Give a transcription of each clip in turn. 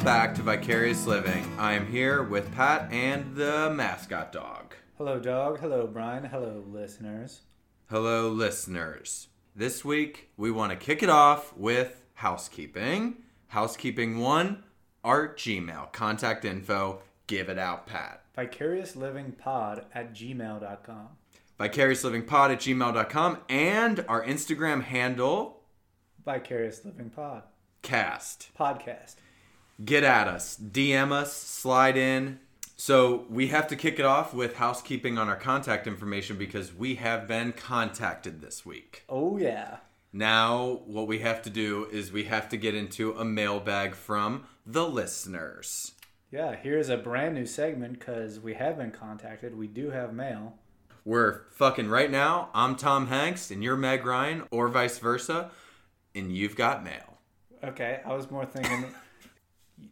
Welcome back to Vicarious Living. I am here with Pat and the mascot dog. Hello, dog. Hello, Brian. Hello, listeners. Hello, listeners. This week, we want to kick it off with housekeeping. Housekeeping one, art Gmail. Contact info, give it out, Pat. Vicariouslyvingpod at gmail.com. Vicariouslyvingpod at gmail.com and our Instagram handle, Vicarious Living Pod. cast. Podcast. Get at us, DM us, slide in. So we have to kick it off with housekeeping on our contact information because we have been contacted this week. Oh, yeah. Now, what we have to do is we have to get into a mailbag from the listeners. Yeah, here's a brand new segment because we have been contacted. We do have mail. We're fucking right now. I'm Tom Hanks and you're Meg Ryan, or vice versa, and you've got mail. Okay, I was more thinking.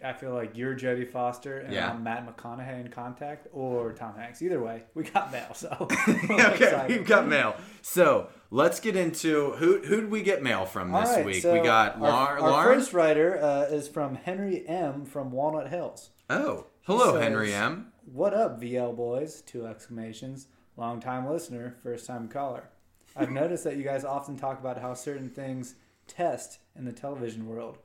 I feel like you're Jodie Foster and Yeah. I'm Matt McConaughey in Contact or Tom Hanks. Either way, we got mail. So okay, we've got mail. So let's get into who who did we get mail from this right, week? so we got our, our first writer uh, is from Henry M. from Walnut Hills. Oh, hello, says- Henry M. What up, VL boys? Two exclamations. Long time listener, first time caller. I've noticed that you guys often talk about how certain things test in the television world,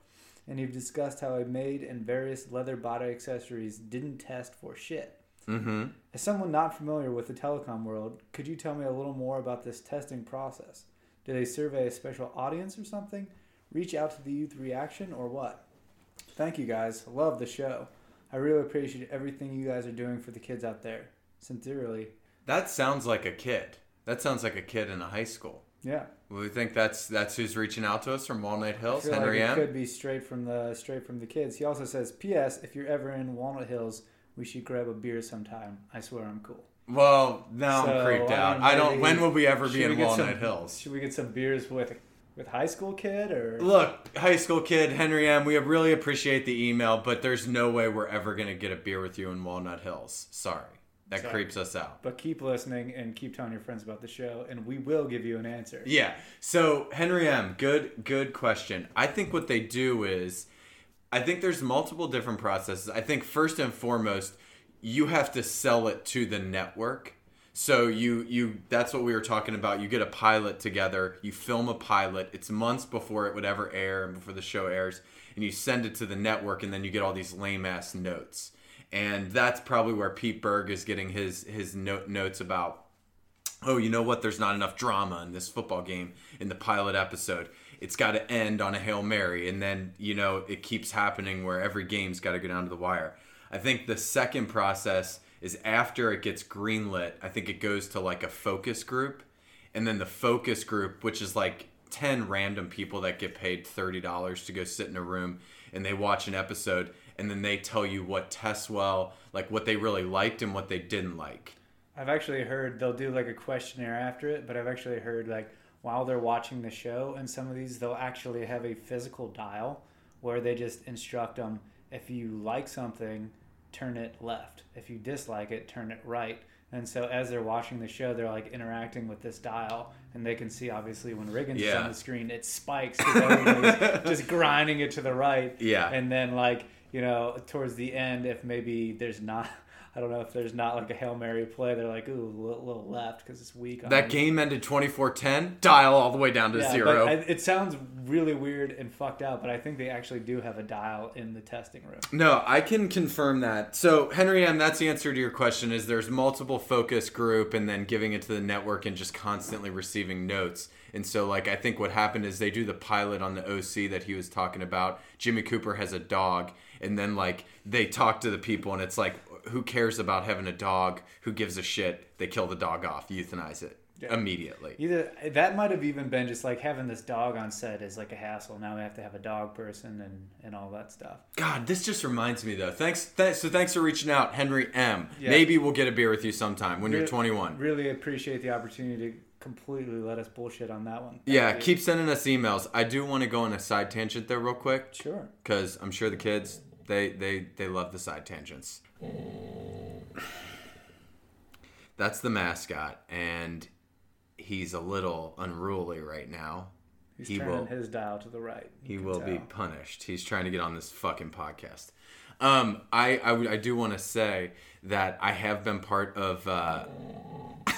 and you've discussed how a maid and various leather body accessories didn't test for shit. Mm-hmm. As someone not familiar with the telecom world, could you tell me a little more about this testing process? Do they survey a special audience or something? Reach out to the youth reaction or what? Thank you guys. Love the show. I really appreciate everything you guys are doing for the kids out there. Sincerely. That sounds like a kid. That sounds like a kid in a high school. Yeah. We think that's that's who's reaching out to us from Walnut I Hills, Henry like it M. could be straight from the straight from the kids. He also says, "P.S. If you're ever in Walnut Hills, we should grab a beer sometime. I swear I'm cool." Well, now So, I'm creeped I out. mean, I don't. When will we ever be in Walnut some- Hills? Should we get some beers with with high school kid or? Look, high school kid Henry M. We really appreciate the email, but there's no way we're ever gonna get a beer with you in Walnut Hills. Sorry, that Sorry. creeps us out. But keep listening and keep telling your friends about the show, and we will give you an answer. Yeah. So Henry M, good good question. I think what they do is I think there's multiple different processes. I think first and foremost, you have to sell it to the network. So you you that's what we were talking about. You get a pilot together, you film a pilot. It's months before it would ever air and before the show airs, and you send it to the network and then you get all these lame ass notes. And that's probably where Pete Berg is getting his his note, notes about oh, you know what? There's not enough drama in this football game in the pilot episode. It's got to end on a Hail Mary. And then, you know, it keeps happening where every game's got to go down to the wire. I think the second process is after it gets greenlit, I think it goes to like a focus group. And then the focus group, which is like 10 random people that get paid $30 to go sit in a room and they watch an episode and then they tell you what tests well, like what they really liked and what they didn't like. I've actually heard they'll do like a questionnaire after it, but I've actually heard like while they're watching the show, and some of these they'll actually have a physical dial where they just instruct them if you like something, turn it left. If you dislike it, turn it right. And so as they're watching the show, they're like interacting with this dial, and they can see obviously when Riggins is on the screen, it spikes because everybody's just grinding it to the right. Yeah. And then like you know towards the end, if maybe there's not. I don't know if there's not like a Hail Mary play. They're like, ooh, a little, left because it's weak. That it." game ended 24-10. Dial all the way down to Yeah, zero. I- it sounds really weird and fucked out, but I think they actually do have a dial in the testing room. no, I can confirm that. So Henry M, that's the answer to your question. Is there's multiple focus group and then giving it to the network and just constantly receiving notes. And so like I think what happened is they do the pilot on the OC that he was talking about. Jimmy Cooper has a dog, and then like they talk to the people, and it's like who cares about having a dog? Who gives a shit? They kill the dog off, euthanize it. Yeah. immediately. Either that might have even been just like having this dog on set is like a hassle. Now we have to have a dog person and and all that stuff. God, this just reminds me though. Thanks, th- so thanks for reaching out, Henry M. Yeah. Maybe we'll get a beer with you sometime when you're 21. Really appreciate the opportunity to completely let us bullshit on that one. Thank Yeah, you. keep sending us emails. I do want to go on a side tangent there real quick sure. because I'm sure the kids they they they love the side tangents. That's the mascot, and he's a little unruly right now. He's He turning will- his dial to the right. He will be punished. He's trying to get on this fucking podcast. Um, I I, would- I do want to say that I have been part of. Uh,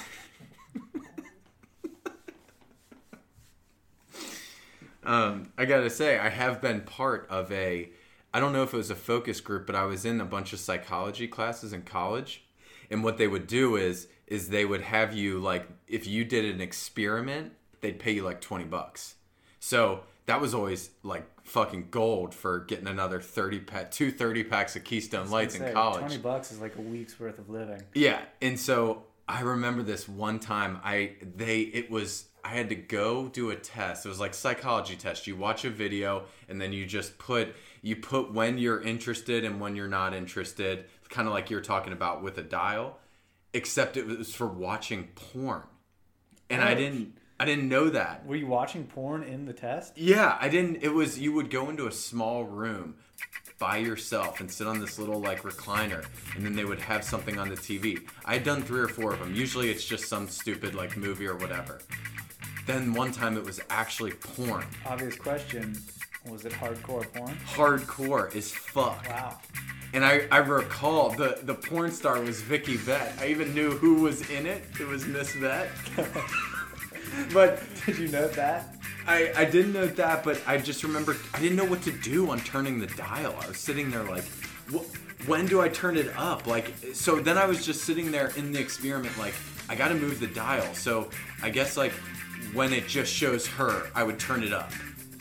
um, I gotta say, I have been part of a. I don't know if it was a focus group, but I was in a bunch of psychology classes in college, and what they would do is is they would have you like if you did an experiment, they'd pay you like twenty bucks. So that was always like fucking gold for getting another 30 pack, two 30 packs of Keystone Lights in Say, college. Twenty bucks is like a week's worth of living. Yeah, and so I remember this one time I they it was I had to go do a test. It was like psychology test. You watch a video and then you just put you put when you're interested and when you're not interested, kind of like you're talking about with a dial, except it was for watching porn. And I didn't I didn't know that. Were you watching porn in the test? Yeah, I didn't. It was you would go into a small room by yourself and sit on this little like recliner, and then they would have something on the TV. I had done three or four of them. Usually it's just some stupid like movie or whatever. Then one time it was actually porn. Obvious question. Was it hardcore porn? Hardcore as fuck. Wow. And I, I recall the, the porn star was Vicky Vette. I even knew who was in it. It was Miss Vette. but Did you note that? I, I didn't know that, but I just remember I didn't know what to do on turning the dial. I was sitting there like, wh- when do I turn it up? Like, so then I was just sitting there in the experiment, like, I got to move the dial. So I guess like when it just shows her, I would turn it up.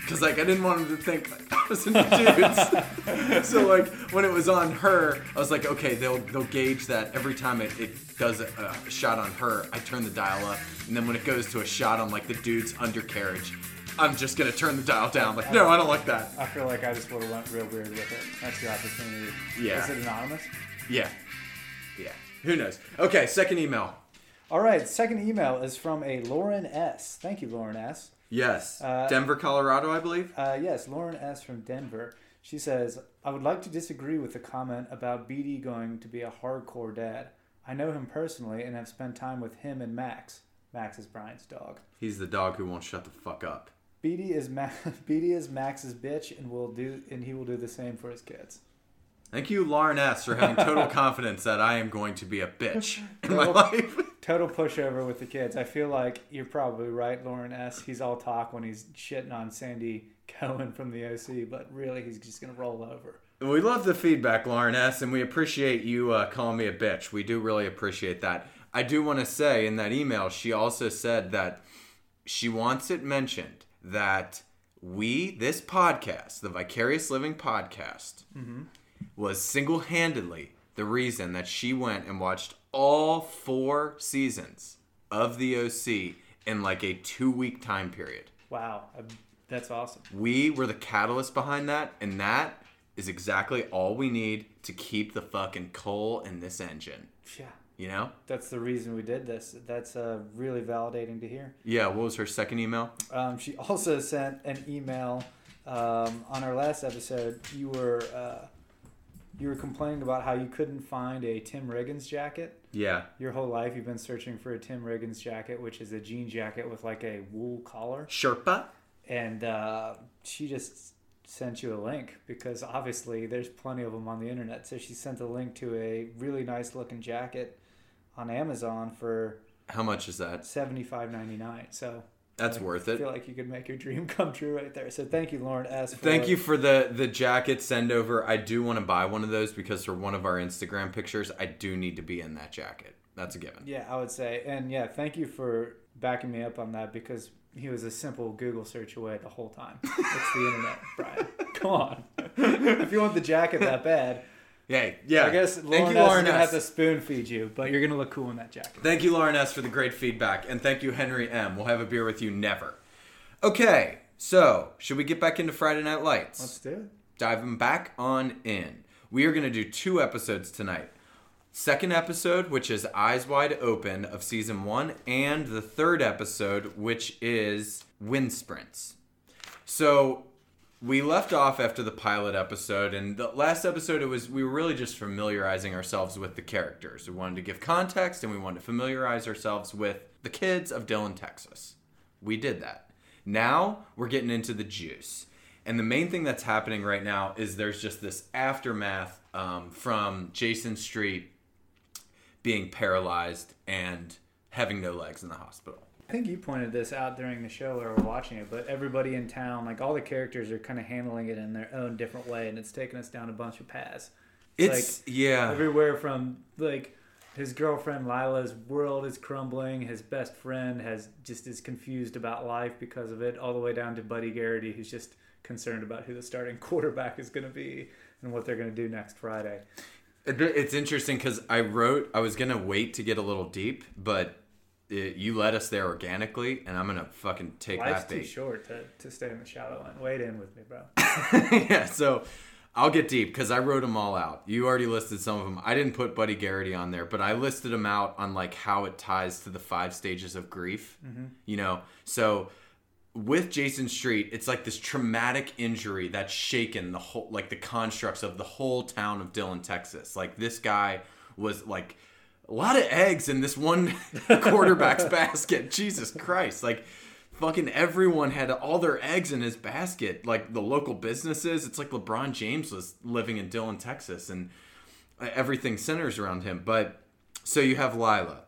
Cause like I didn't want him to think like, I was into dudes. so like when it was on her, I was like, okay, they'll they'll gauge that every time it, it does a, a shot on her, I turn the dial up, and then when it goes to a shot on like the dude's undercarriage, I'm just gonna turn the dial down. Like, no, I don't like that. I feel like I just would have went real weird with it. That's the opportunity. Yeah. Is it anonymous? Yeah, yeah. Who knows? Okay, second email. All right. Second email is from a Lauren S. Thank you, Lauren S. Yes, Uh, Denver, Colorado, I believe. Uh, yes, Lauren S. from Denver. She says, I would like to disagree with the comment about BD going to be a hardcore dad. I know him personally and have spent time with him and Max. Max is Brian's dog. He's the dog who won't shut the fuck up. BD is Ma- BD is Max's bitch and will do and he will do the same for his kids. Thank you, Lauren S, for having total confidence that I am going to be a bitch in my Total- life. Total pushover with the kids. I feel like you're probably right, Lauren S. He's all talk when he's shitting on Sandy Cohen from the OC, but really he's just gonna roll over. We love the feedback, Lauren S, and we appreciate you uh, calling me a bitch. We do really appreciate that. I do want to say in that email, she also said that she wants it mentioned that we, this podcast, the Vicarious Living Podcast, was single handedly the reason that she went and watched all four seasons of the OC in like a two week time period. Wow, that's awesome. We were the catalyst behind that, and that is exactly all we need to keep the fucking coal in this engine. Yeah. You know? That's the reason we did this. That's uh, really validating to hear. Yeah, what was her second email? Um, she also sent an email um, on our last episode. You were uh, you were complaining about how you couldn't find a Tim Riggins jacket. Yeah. Your whole life, you've been searching for a Tim Riggins jacket, which is a jean jacket with like a wool collar. Sherpa? And uh, she just sent you a link because obviously there's plenty of them on the internet. So she sent a link to a really nice looking jacket on Amazon for How much is that? seventy five ninety nine. So That's I worth I it. feel like you could make your dream come true right there. So thank you, Lauren S. For, Thank you for the the jacket send over. I do want to buy one of those because for one of our Instagram pictures, I do need to be in that jacket. That's a given. Yeah, I would say, and yeah, thank you for backing me up on that because he was a simple Google search away the whole time. It's the internet, Brian. Come on. if you want the jacket that bad, Yay. Yeah. I guess Thank Lauren you, S. is gonna have to spoon feed you, but you're gonna look cool in that jacket. Thank you, Lauren S., for the great feedback. And thank you, Henry M. We'll have a beer with you never. Okay, so should we get back into Friday Night Lights? Let's do it. diving back on in. We are going to do two episodes tonight. Second episode, which is Eyes Wide Open of season one, and the third episode, which is Wind Sprints. So we left off after the pilot episode, and the last episode it was we were really just familiarizing ourselves with the characters. We wanted to give context, and we wanted to familiarize ourselves with the kids of Dillon, Texas. We did that. Now we're getting into the juice. And the main thing that's happening right now is there's just this aftermath um, from Jason Street being paralyzed and having no legs in the hospital. I think you pointed this out during the show where we're watching it, but everybody in town, like all the characters, are kind of handling it in their own different way, and it's taken us down a bunch of paths. It's yeah. Everywhere from like his girlfriend Lila's world is crumbling, his best friend has just is confused about life because of it, all the way down to Buddy Garrity, who's just concerned about who the starting quarterback is going to be and what they're going to do next Friday. It's interesting because I wrote I was gonna wait to get a little deep, but it, you led us there organically, and I'm gonna fucking take Life's that too bait. short to, to stay in the shallow end. Wade in with me, bro. yeah, so I'll get deep because I wrote them all out. You already listed some of them. I didn't put Buddy Garrity on there, but I listed them out on like how it ties to the five stages of grief. Mm-hmm. You know, so with Jason Street, it's like this traumatic injury that's shaken the whole, like the constructs of the whole town of Dillon, Texas. Like this guy was like a lot of eggs in this one quarterback's basket. Jesus Christ. Like fucking everyone had all their eggs in his basket. Like the local businesses. It's like LeBron James was living in Dillon, Texas, and uh, everything centers around him. But so you have Lila.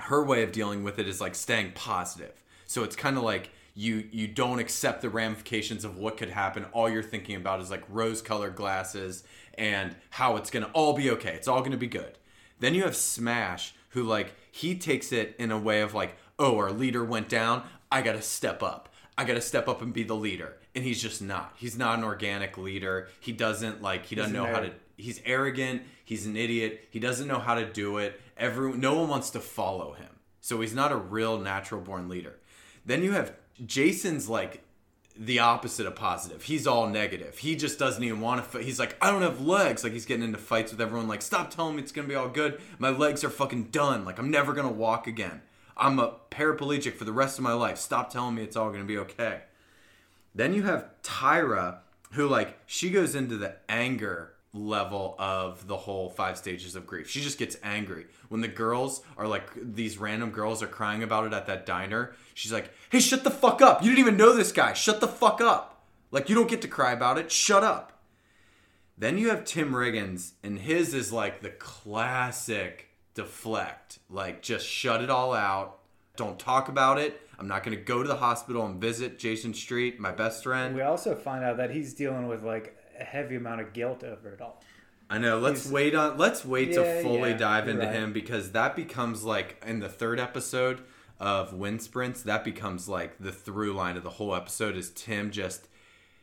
Her way of dealing with it is like staying positive. So it's kind of like you you don't accept the ramifications of what could happen. All you're thinking about is like rose-colored glasses and how it's gonna all be okay. It's all gonna be good. Then you have Smash, who like he takes it in a way of like, oh, our leader went down. I gotta step up. I gotta step up and be the leader. And he's just not. He's not an organic leader. He doesn't like. He doesn't know how to. He's arrogant. He's an idiot. He doesn't know how to do it. Every no one wants to follow him. So he's not a real natural born leader. Then you have Jason's like the opposite of positive. He's all negative. He just doesn't even want to. Fight. He's like, I don't have legs. Like he's getting into fights with everyone. Like, stop telling me it's gonna be all good. My legs are fucking done. Like I'm never gonna walk again. I'm a paraplegic for the rest of my life. Stop telling me it's all gonna be okay. Then you have Tyra, who like she goes into the anger level of the whole five stages of grief. She just gets angry when the girls are like these random girls are crying about it at that diner. She's like, "Hey, shut the fuck up! You didn't even know this guy. Shut the fuck up! Like you don't get to cry about it. Shut up." Then you have Tim Riggins, and his is like the classic deflect. Like just shut it all out. Don't talk about it. I'm not gonna go to the hospital and visit Jason Street, my best friend. We also find out that he's dealing with like a heavy amount of guilt over it all. I know. Let's He's- wait on. Let's wait to fully yeah, dive into right. him because that becomes like in the third episode of Wind Sprints. That becomes like the through line of the whole episode. Is Tim just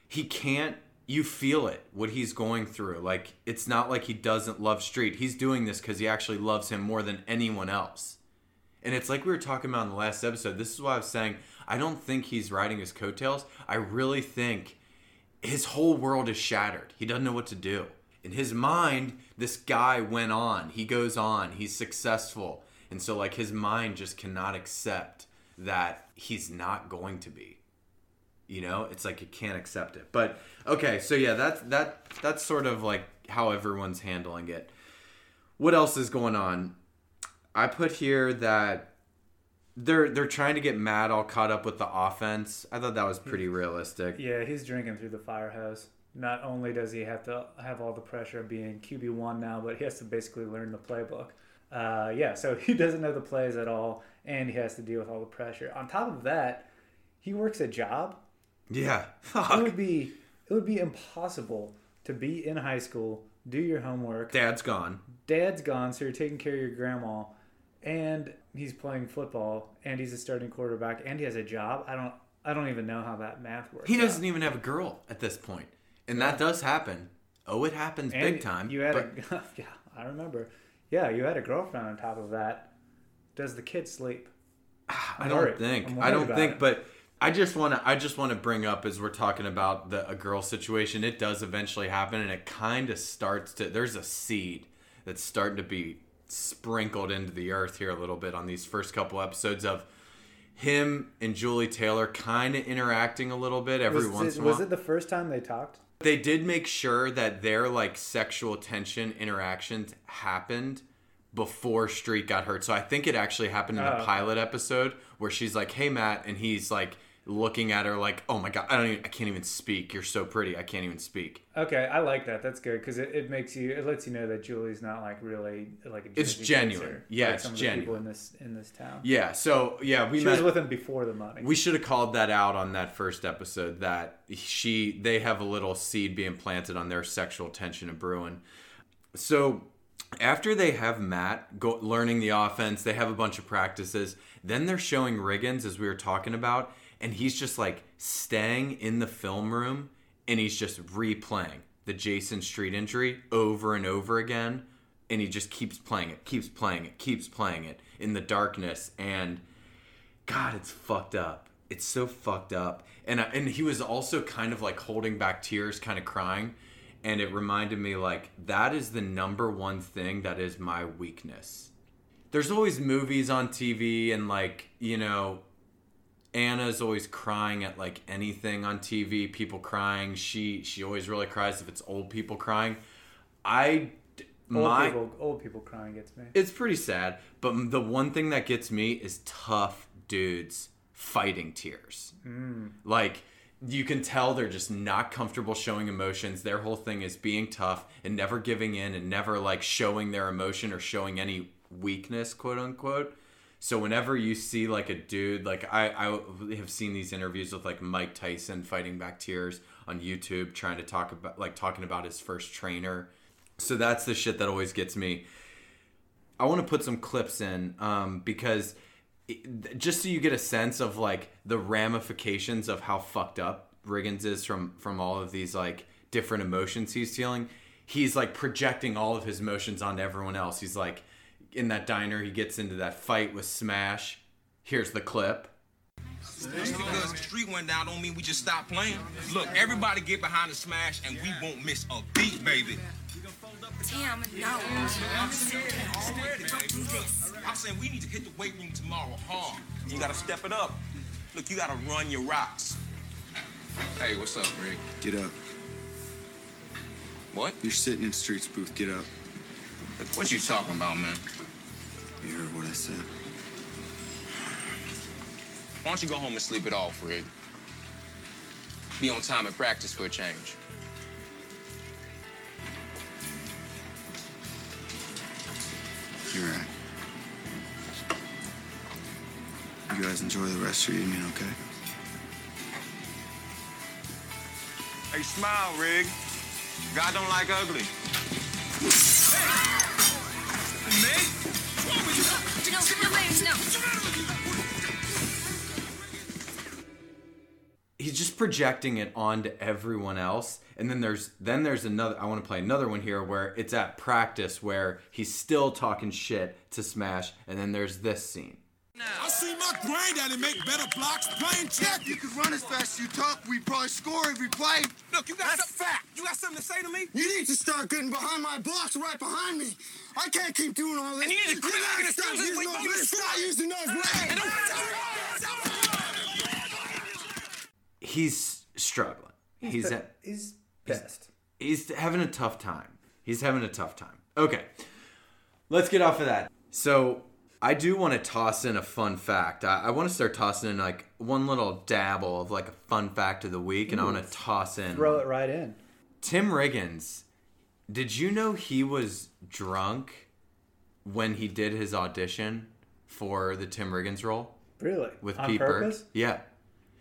he can't. You feel it what he's going through. Like it's not like he doesn't love Street. He's doing this because he actually loves him more than anyone else. And it's like we were talking about in the last episode. This is why I was saying I don't think he's riding his coattails. I really think his whole world is shattered. He doesn't know what to do. In his mind, this guy went on. He goes on. He's successful. And so like his mind just cannot accept that he's not going to be. You know? It's like it can't accept it. But okay, so yeah, that's that that's sort of like how everyone's handling it. What else is going on? I put here that they're they're trying to get Matt all caught up with the offense. I thought that was pretty realistic. Yeah, he's drinking through the fire hose. Not only does he have to have all the pressure of being QB one now, but he has to basically learn the playbook. Uh, yeah, so he doesn't know the plays at all, and he has to deal with all the pressure. On top of that, he works a job. Yeah. It would be it would be impossible to be in high school, do your homework. Dad's gone. Dad's gone, so you're taking care of your grandma, and he's playing football, and he's a starting quarterback, and he has a job. I don't I don't even know how that math works. He doesn't even have a girl at this point. And that does happen. Oh, it happens And big time. You had but a yeah, I remember. Yeah, you had a girlfriend on top of that. Does the kid sleep? Ah, I I'm don't worried. think. I don't think. it. But I just want to. I just want to bring up as we're talking about the a girl situation. It does eventually happen, and it kind of starts to. There's a seed that's starting to be sprinkled into the earth here a little bit on these first couple episodes of him and Julie Taylor kind of interacting a little bit every was once it, in a while. was it the first time they talked? They did make sure that their like sexual tension interactions happened before Street got hurt. So I think it actually happened in the Oh. pilot episode where she's like, "Hey Matt," and he's like looking at her like, "Oh my god, I don't even, I can't even speak. You're so pretty. I can't even speak." Okay, I like that. That's good because it, it makes you it lets you know that Julie's not like really like a It's genuine. dancer, Yeah, like it's some of the people genuine. in this in this town. Yeah. So yeah, we she met. was with him before the money. we should have called that out on that first episode that she they have a little seed being planted on their sexual tension and brewing so after they have matt go learning the offense they have a bunch of practices then they're showing riggins as we were talking about and he's just like staying in the film room and he's just replaying the jason street injury over and over again and he just keeps playing it keeps playing it keeps playing it in the darkness and God, it's fucked up. It's so fucked up. And I, and he was also kind of like holding back tears, kind of crying, and it reminded me like that is the number one thing that is my weakness. There's always movies on TV and like, you know, Anna's always crying at like anything on TV, people crying. She she always really cries if it's old people crying. I old my people old people crying gets me. it's pretty sad, but the one thing that gets me is tough dudes fighting tears. Mm. Like you can tell they're just not comfortable showing emotions. Their whole thing is being tough and never giving in and never like showing their emotion or showing any weakness, quote unquote. So whenever you see like a dude, like I, I have seen these interviews with like Mike Tyson fighting back tears on YouTube, trying to talk about like talking about his first trainer. So that's the shit that always gets me. I want to put some clips in um, because it, just so you get a sense of like the ramifications of how fucked up Riggins is from from all of these like different emotions he's feeling. He's like projecting all of his emotions onto everyone else. He's like in that diner, he gets into that fight with Smash. Here's the clip. Just because the street went down don't mean we just stop playing. Look, everybody get behind the smash and we won't miss a beat, baby. Tim, no. Don't do this. I'm saying we need to hit the weight room tomorrow hard. You gotta step it up. Look, you gotta run your rocks. Hey, what's up, Rick? Get up. What? You're sitting in Street's booth. Get up. What you talking about, man? You heard what I said. Why don't you go home and sleep it off, Rig? Be on time at practice for a change. You're right. You guys enjoy the rest of your evening, okay? Hey, smile, Rig. God don't like ugly. No, projecting it onto everyone else and then there's then there's another i want to play another one here where it's at practice where he's still talking shit to smash and then there's this scene I see my granddaddy make better blocks playing check. You could run as fast as you talk, we'd probably score every play. Look, you got That's fact. You got something to say to me? You need to start getting behind my blocks right behind me. I can't keep doing all this. And you need to quit gotta stop using those you legs. screw Stop up. using those legs. He's struggling he's at He's best. he's having a tough time. He's having a tough time. Okay, let's get off of that. So I do want to toss in a fun fact. I, I want to start tossing in like one little dabble of like a fun fact of the week, and I want to toss in Throw it right in. Tim Riggins. Did you know he was drunk when he did his audition for the Tim Riggins role Really? with on Pete purpose? Burke? Yeah.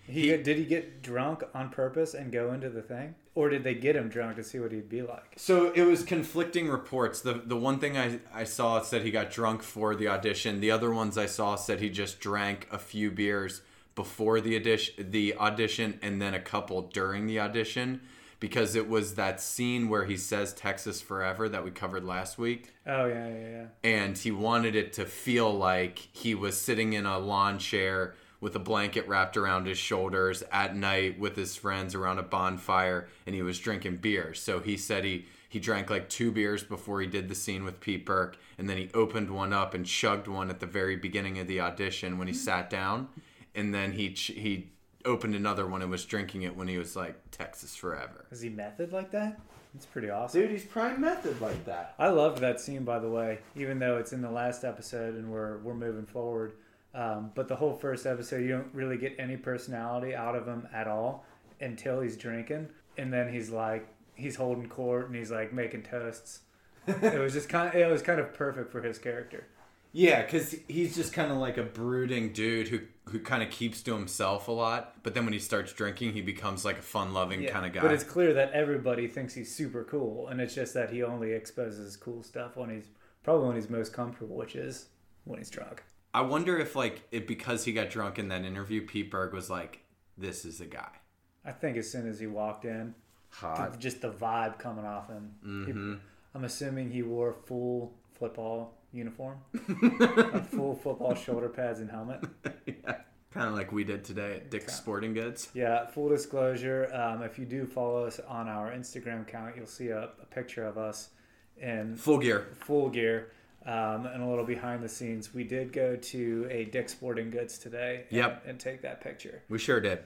He, He- did he get drunk on purpose and go into the thing, or did they get him drunk to see what he'd be like? So it was conflicting reports. The the one thing I, I saw said he got drunk for the audition. The other ones I saw said he just drank a few beers before the audition, the audition, and then a couple during the audition. because it was that scene where he says Texas forever that we covered last week Oh yeah, yeah, yeah. and he wanted it to feel like he was sitting in a lawn chair with a blanket wrapped around his shoulders at night with his friends around a bonfire and he was drinking beer. So he said he he drank like two beers before he did the scene with Pete Berg and then he opened one up and chugged one at the very beginning of the audition when he mm-hmm. sat down and then he ch- he opened another one and was drinking it when he was like Texas forever. Is he method like that? It's pretty awesome. Dude, he's prime method like that. I loved that scene, by the way, even though it's in the last episode and we're we're moving forward. Um, but the whole first episode, you don't really get any personality out of him at all until he's drinking, and then he's like he's holding court and he's like making toasts. it was just kind of it was kind of perfect for his character. Yeah, because he's just kind of like a brooding dude who who kind of keeps to himself a lot. But then when he starts drinking, he becomes like a fun-loving Yeah, kind of guy. But it's clear that everybody thinks he's super cool, and it's just that he only exposes cool stuff when he's probably when he's most comfortable, which is when he's drunk. I wonder if like it because he got drunk in that interview, Pete Berg was like, "This is a guy." I think as soon as he walked in, Hot. just the vibe coming off him. Mm-hmm. I'm assuming he wore full football uniform, a full football shoulder pads and helmet. yeah. Kind of like we did today at Dick's Sporting Goods. Yeah, full disclosure. Um, if you do follow us on our Instagram account, you'll see a, a picture of us in Full gear. full gear um, and a little behind the scenes. We did go to a Dick's Sporting Goods today. And, Yep. and take that picture. We sure did.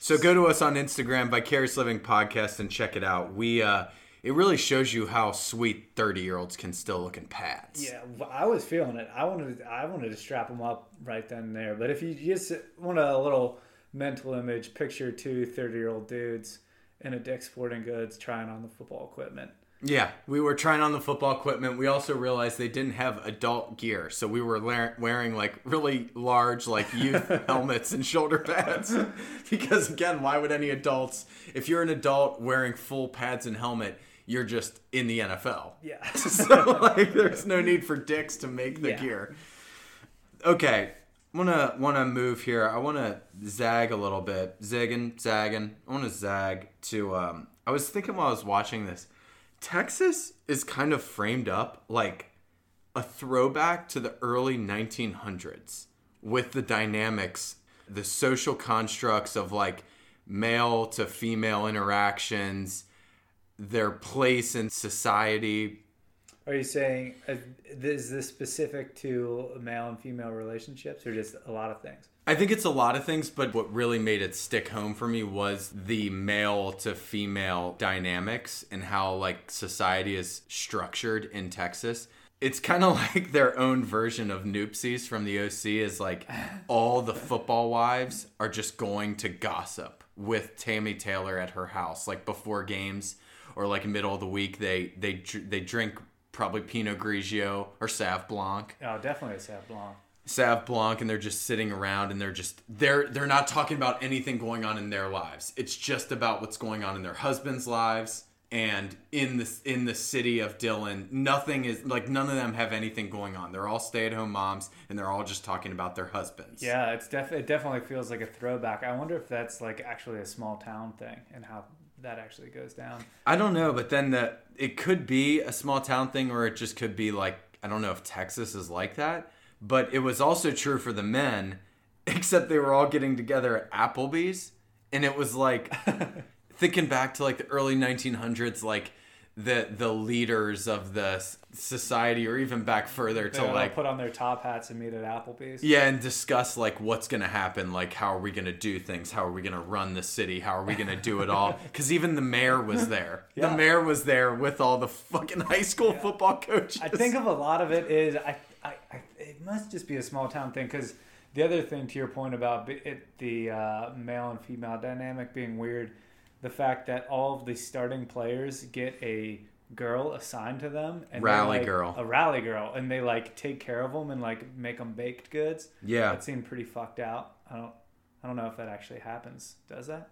So go to us on Instagram, Vicarious Living Podcast, and check it out. We uh, it really shows you how sweet thirty year olds can still look in pads. Yeah, I was feeling it. I wanted, I wanted to strap them up right then and there. But if you just want a little mental image, picture two 30 year old dudes in a Dick's Sporting Goods trying on the football equipment. Yeah, we were trying on the football equipment. We also realized they didn't have adult gear, so we were la- wearing like really large like youth helmets and shoulder pads. because again, why would any adults? If you're an adult wearing full pads and helmet, you're just in the NFL. Yeah. so like, there's no need for dicks to make the Yeah. gear. Okay, I wanna wanna move here. I wanna zag a little bit, zigging, zagging. I wanna zag to. Um, I was thinking while I was watching this, Texas is kind of framed up like a throwback to the early 1900s with the dynamics, the social constructs of like male to female interactions, their place in society. Are you saying uh, is this specific to male and female relationships, or just a lot of things? I think it's a lot of things, but what really made it stick home for me was the male to female dynamics and how like society is structured in Texas. It's kind of like their own version of Newpsies from the OC is like all the football wives are just going to gossip with Tammy Taylor at her house like before games or like middle of the week they they they drink probably Pinot Grigio or Sauv Blanc. Oh, definitely a Sauv Blanc. Sauv Blanc and they're just sitting around and they're just they're they're not talking about anything going on in their lives. It's just about what's going on in their husbands' lives and in the in the city of Dillon. Nothing is like none of them have anything going on. They're all stay-at-home moms and they're all just talking about their husbands. Yeah, it's def- it definitely feels like a throwback. I wonder if that's like actually a small town thing and how that actually goes down. I don't know, but then the it could be a small town thing or it just could be like I don't know if Texas is like that, but it was also true for the men except they were all getting together at Applebee's and it was like thinking back to like the early 1900s like the the leaders of the society or even back further to like put on their top hats and meet at Applebee's. yeah, and discuss like what's gonna happen, like how are we gonna do things, how are we gonna run the city, how are we gonna do it all? Because even the mayor was there. Yeah. The mayor was there with all the fucking high school football coaches. I think of a lot of it is I, I, I must just be a small town thing because the other thing to your point about it, the uh, male and female dynamic being weird, the fact that all of the starting players get a girl assigned to them and Rally like, girl. a rally girl and they like take care of them and like make them baked goods Yeah. that seemed pretty fucked out i don't i don't know if that actually happens does that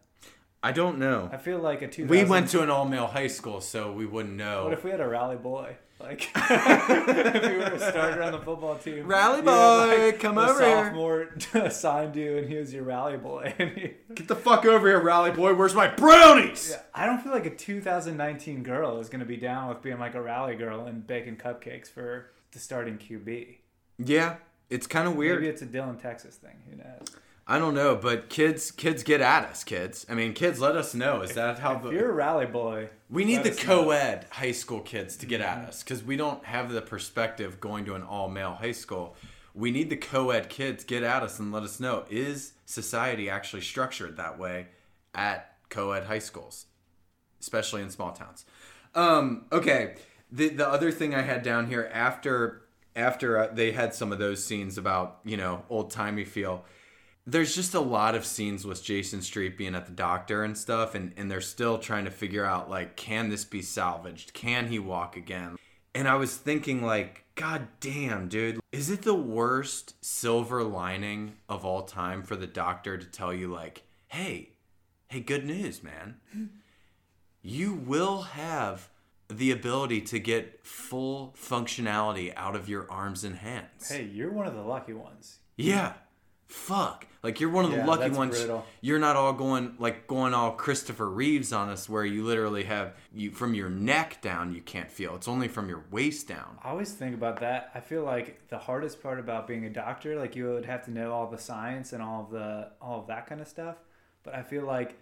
I don't know. I feel like a 2000. We went to an all male high school, so we wouldn't know. What if we had a rally boy? Like, if we were a starter on the football team, Rally boy, like, come over here. sophomore assigned you, and he was your rally boy. And he- Get the fuck over here, Rally Boy. Where's my brownies? I don't feel like a 2019 girl is going to be down with being like a rally girl and baking cupcakes for the starting QB. Yeah, it's kind of weird. Maybe it's a Dillon Texas thing. Who knows? I don't know, but kids, kids get at us, kids. I mean, kids, let us know. Is that how If you're a rally boy, we need the co-ed high school kids to get at us because we don't have the perspective going to an all-male high school. We need the co-ed kids get at us and let us know is society actually structured that way at co-ed high schools, especially in small towns. Um, okay, the the other thing I had down here after after uh, they had some of those scenes about you know old timey feel there's just a lot of scenes with Jason Street being at the doctor and stuff, and, and they're still trying to figure out like, can this be salvaged? Can he walk again? And I was thinking, like, God damn, dude, is it the worst silver lining of all time for the doctor to tell you, like, hey, hey, good news, man. You will have the ability to get full functionality out of your arms and hands. Hey, you're one of the lucky ones. Yeah. Fuck. Like you're one of the Yeah, lucky ones. brutal. You're not all going like going all Christopher Reeves on us where you literally have you from your neck down you can't feel. It's only from your waist down. I always think about that. I feel like the hardest part about being a doctor, like you would have to know all the science and all of the all of that kind of stuff. But I feel like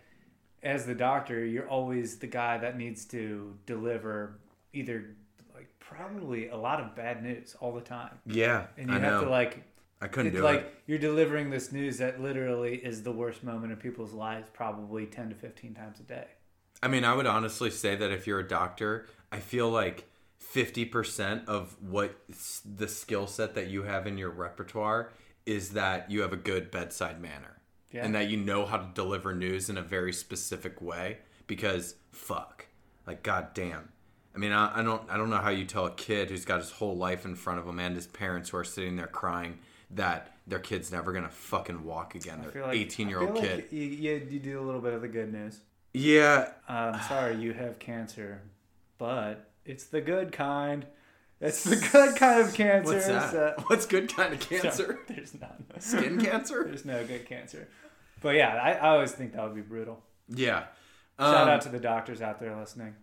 as the doctor, you're always the guy that needs to deliver either like probably a lot of bad news all the time. Yeah. And you I have know. to like I couldn't do like it. Like you're delivering this news that literally is the worst moment in people's lives probably 10 to 15 times a day. I mean, I would honestly say that if you're a doctor, I feel like 50% of what the skill set that you have in your repertoire is that you have a good bedside manner. Yeah. And that you know how to deliver news in a very specific way because fuck. Like goddamn. I mean, I, I don't I don't know how you tell a kid who's got his whole life in front of him and his parents who are sitting there crying that their kid's never to fucking walk again. Their like 18 year old kid. like you, you, you do a little bit of the good news. yeah, Um, sorry, you have cancer, but it's the good kind. It's the good kind of cancer. What's that? so- What's good kind of cancer? There's none. Skin cancer? There's no good cancer. But yeah, I, I always think that would be brutal. Yeah. Shout Um, out to the doctors out there listening.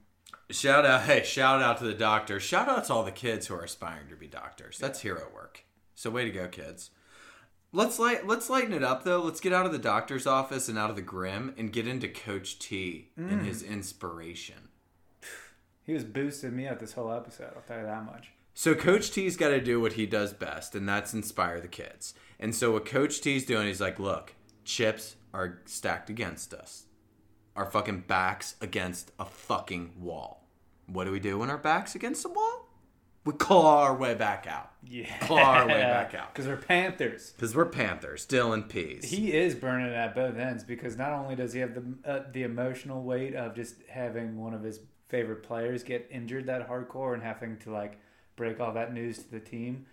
shout out, hey, shout out to the doctors. Shout out to all the kids who are aspiring to be doctors. That's hero work. So way to go, kids. Let's light let's lighten it up though. Let's get out of the doctor's office and out of the grim and get into Coach T and mm. his inspiration. He was boosting me out this whole episode. I'll tell you that much. So Coach T's got to do what he does best, and that's inspire the kids. And so what Coach T's doing, he's like, look, chips are stacked against us. Our fucking backs against a fucking wall. What do we do when our backs against the wall? We claw our way back out. Yeah. Claw our way back out. Because we're Panthers. Because we're Panthers, Dillon Pease. He is burning at both ends because not only does he have the uh, the emotional weight of just having one of his favorite players get injured that hardcore and having to like break all that news to the team.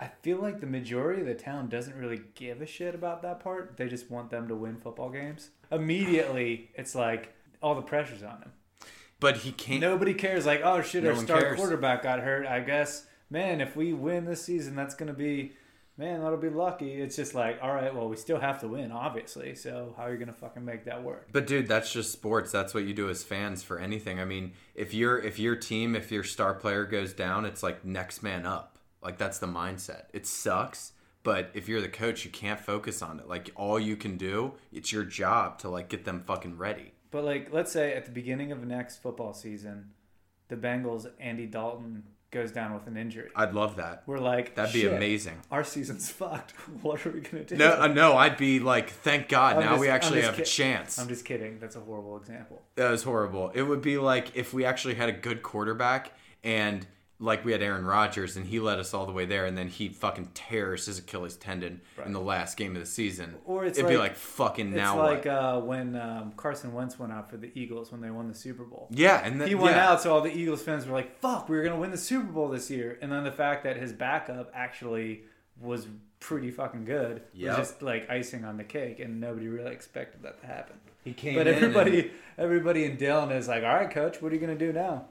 I feel like the majority of the town doesn't really give a shit about that part. They just want them to win football games. Immediately, it's like all the pressure's on him. But he can't. Nobody cares. Like, oh shit, No our star cares. quarterback got hurt. I guess, man, if we win this season, that's gonna be, man, that'll be lucky. It's just like, all right, well, we still have to win, obviously. So how are you gonna fucking make that work? But dude, that's just sports. That's what you do as fans for anything. I mean, if your if your team, if your star player goes down, it's like next man up. Like that's the mindset. It sucks, but if you're the coach, you can't focus on it. Like all you can do, it's your job to like get them fucking ready. But like, let's say at the beginning of next football season, the Bengals, Andy Dalton goes down with an injury. I'd love that. We're like, That'd be "Shit, amazing. Our season's fucked. What are we gonna do? No, uh, no, I'd be like, thank God, I'm now just- we I'm actually just have a kid- chance. I'm just kidding. That's a horrible example. That was horrible. It would be like if we actually had a good quarterback and like we had Aaron Rodgers and he led us all the way there and then he fucking tears his Achilles tendon in the last game of the season. Or it's It'd be like- like fucking It's now like what? uh, when um, Carson Wentz went out for the Eagles when they won the Super Bowl. yeah, and then he went yeah. out, so all the Eagles fans were like, "Fuck, we were gonna win the Super Bowl this year." And then the fact that his backup actually was pretty fucking good Yep. was just like icing on the cake, and nobody really expected that to happen. He came but in everybody, and- everybody in Dillon is like, "All right, coach, what are you gonna do now?"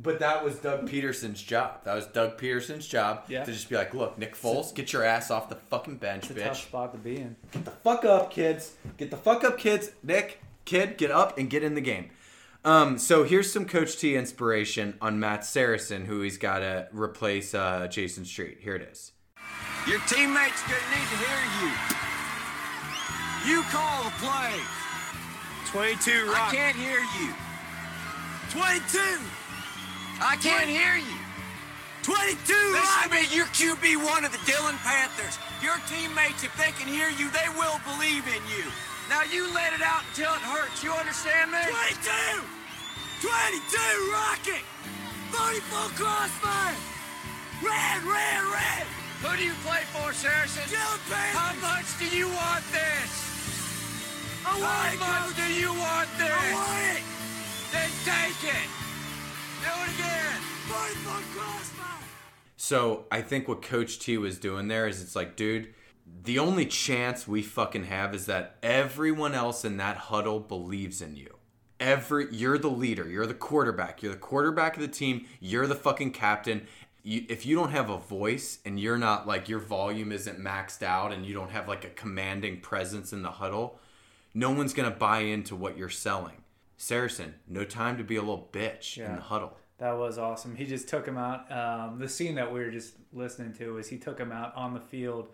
But that was Doug Pederson's job. That was Doug Pederson's job Yeah. to just be like, look, Nick Foles, get your ass off the fucking bench, It's a tough bitch. spot to be in. Get the fuck up, kids. Get the fuck up, kids. Nick, kid, get up and get in the game. Um, so here's some Coach T inspiration on Matt Saracen, who he's got to replace uh, Jason Street. Here it is. Your teammates gonna need to hear you. You call the play. 22 I can't hear you. 22! I can't hear you. 22! Listen to me, you're QB1 of the Dillon Panthers. Your teammates, if they can hear you, they will believe in you. Now you let it out until it hurts. You understand me? 22! 22! Rocket! 44 crossfire! Red, red, red! Who do you play for, Saracen? Dillon Panthers! How much do you want this? I want How it, much Coach! do you want this? I want it! Then take it. Do it again. 44 crossfire! So I think what Coach T was doing there is it's like, dude, the only chance we fucking have is that everyone else in that huddle believes in you. Every you're the leader, you're the quarterback, you're the quarterback of the team, you're the fucking captain. You, if you don't have a voice and you're not like your volume isn't maxed out and you don't have like a commanding presence in the huddle, no one's gonna buy into what you're selling. Saracen, no time to be a little bitch in the huddle. That was awesome. He just took him out. Um, the scene that we were just listening to is he took him out on the field,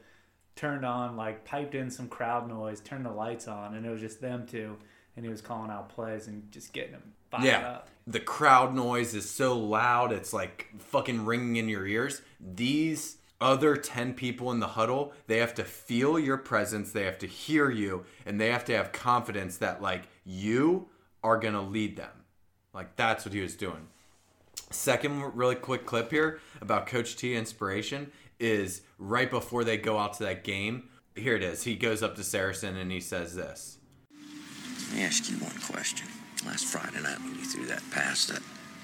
turned on like piped in some crowd noise, turned the lights on, and it was just them two. And he was calling out plays and just getting them fired Yeah. up. The crowd noise is so loud, it's like fucking ringing in your ears. These other 10 people in the huddle, they have to feel your presence, they have to hear you, and they have to have confidence that, like, you are going to lead them. Like, that's what he was doing. Second, really quick clip here about Coach T inspiration is right before they go out to that game. Here it is. He goes up to Saracen and he says this. Let me ask you one question. Last Friday night when you threw that pass, that,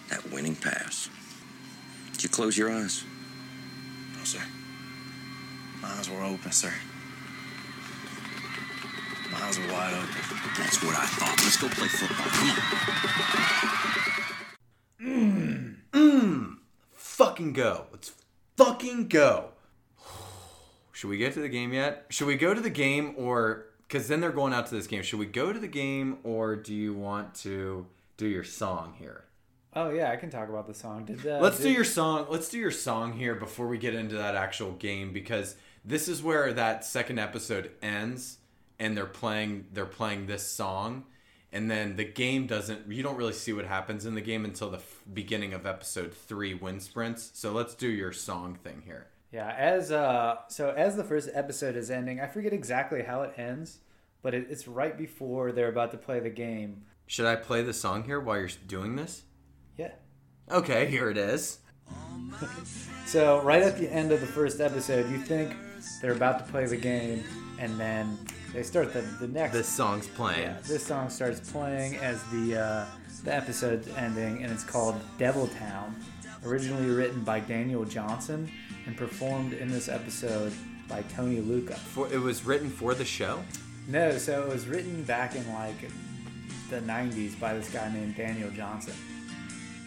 that winning pass, did you close your eyes? No, sir. My eyes were open, sir. My eyes were wide open. That's what I thought. Let's go play football. Come on. Mmm. Mmm. fucking go. Let's fucking go. Should we get to the game yet? Should we go to the game or because then they're going out to this game? Should we go to the game or do you want to do your song here? Oh yeah, I can talk about the song. Did uh, Let's did, do your song. Let's do your song here before we get into that actual game because this is where that second episode ends and they're playing they're playing this song and then the game doesn't you don't really see what happens in the game until the f- beginning of episode 3 wind sprints. So let's do your song thing here. Yeah, as uh, so as the first episode is ending, I forget exactly how it ends, but it, it's right before they're about to play the game. Should I play the song here while you're doing this? Yeah. Okay, here it is. So right at the end of the first episode, you think they're about to play the game, and then they start the the next. This song's playing. yeah, this song starts playing as the uh, the episode's ending, and it's called Devil Town. Originally written by Daniel Johnston and performed in this episode by Tony Lucca. For, it was written for the show. No, so it was written back in like the 90s by this guy named Daniel Johnston.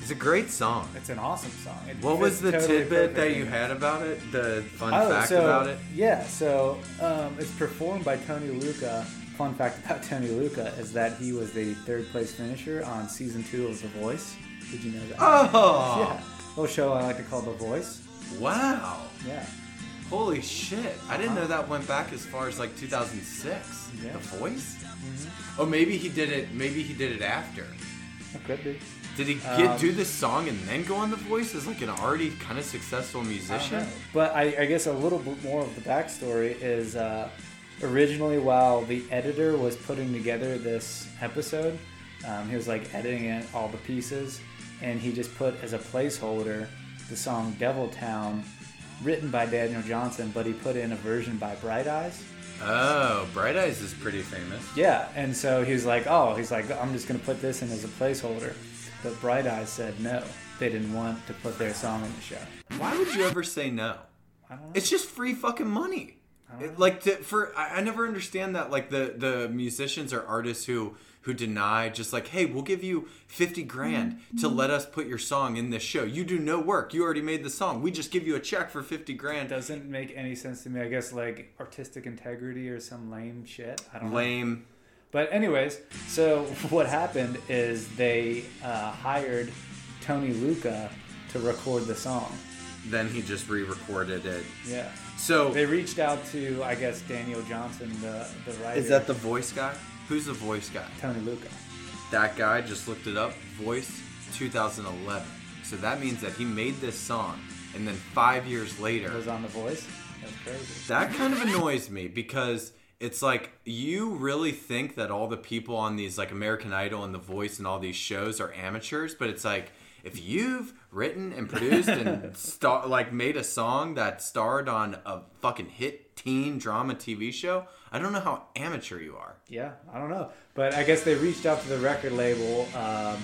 It's a great song. It's an awesome song. It What was the totally tidbit that you had about it? The fun Oh, fact so, about it? Yeah, so um, it's performed by Tony Lucca. Fun fact about Tony Lucca is that he was the third place finisher on season two of The Voice. Did you know that? Oh, Yeah, little show I like to call The Voice. wow. Yeah, Holy shit. I didn't know that went back as far as like 2006. Yeah. The voice? Oh, maybe he did it. Maybe he did it after. it could be. Did he get Um, do this song and then go on The Voice as like an already kind of successful musician? know. But I, I guess a little bit more of the backstory is uh, originally while the editor was putting together this episode, um, he was like editing it, all the pieces, and he just put as a placeholder the song Devil Town, written by Daniel Johnston, but he put in a version by Bright Eyes. Oh, Bright Eyes is pretty famous. Yeah, and so he's like, oh, he's like, I'm just gonna put this in as a placeholder. But Bright Eyes said no, they didn't want to put their song in the show. Why would you ever say no? I don't know. It's just free fucking money. It- like to, for I, I never understand that like the the musicians or artists who who deny just like hey we'll give you 50 grand mm-hmm. to let us put your song in this show you do no work you already made the song we just give you a check for 50 grand Doesn't make any sense to me. I guess like artistic integrity or some lame shit. I don't know. But anyways, so what happened is they uh, hired Tony Lucca to record the song. then he just re-recorded it Yeah. so They reached out to I guess Daniel Johnston, the the writer. is that the voice guy who's the voice guy Tony Luca? that guy just looked it up voice 2011 so that means that he made this song and then five years later Was on the Voice. That's crazy. That kind of annoys me because it's like you really think that all the people on these like American Idol and The Voice and all these shows are amateurs, but it's like if you've written and produced and star- like made a song that starred on a fucking hit teen drama TV show, I don't know how amateur you are. Yeah, I don't know, but I guess they reached out to the record label um,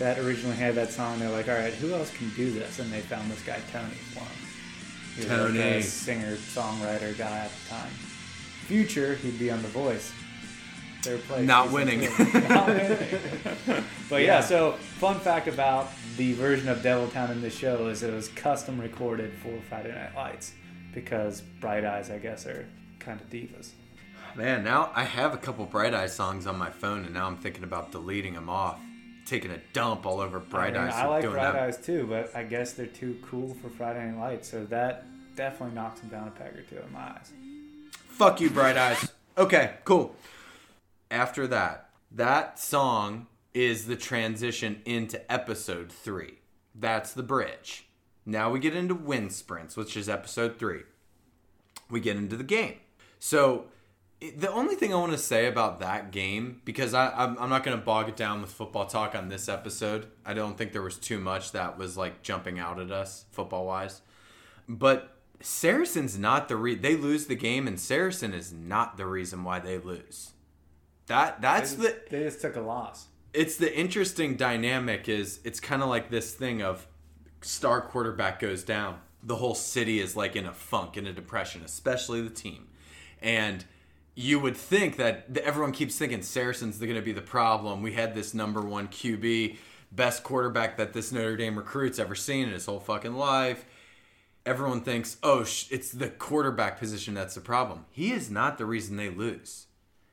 that originally had that song. They're like, all right, who else can do this? And they found this guy Tony for 'em. He was like Tony. a singer songwriter guy at the time. Future, he'd be on The Voice. Third place. Not winning. Not winning. but yeah, so fun fact about the version of Devil-Town in this show is it was custom recorded for Friday Night Lights because Bright Eyes, I guess, are kind of divas. Man, now I have a couple Bright Eyes songs on my phone, and now I'm thinking about deleting them off, taking a dump all over Bright I, mean, Eyes. I like doing Bright that. Eyes too, but I guess they're too cool for Friday Night Lights, so that definitely knocks them down a peg or two in my eyes. Fuck you, Bright Eyes. Okay, cool. After that, that song is the transition into episode three. That's the bridge. Now we get into wind sprints, which is episode three. We get into the game. So the only thing I want to say about that game, because I, I'm, I'm not going to bog it down with football talk on this episode. I don't think there was too much that was like jumping out at us football wise. But Saracen's not the re- they lose the game, and Saracen is not the reason why they lose. That that's They the they just took a loss. it's the interesting dynamic is it's kind of like this thing of star quarterback goes down the whole city is like in a funk in a depression especially the team and you would think that everyone keeps thinking saracen's going to be the problem we had this number one qb best quarterback that this notre dame recruit's ever seen in his whole fucking life everyone thinks oh it's the quarterback position that's the problem he is not the reason they lose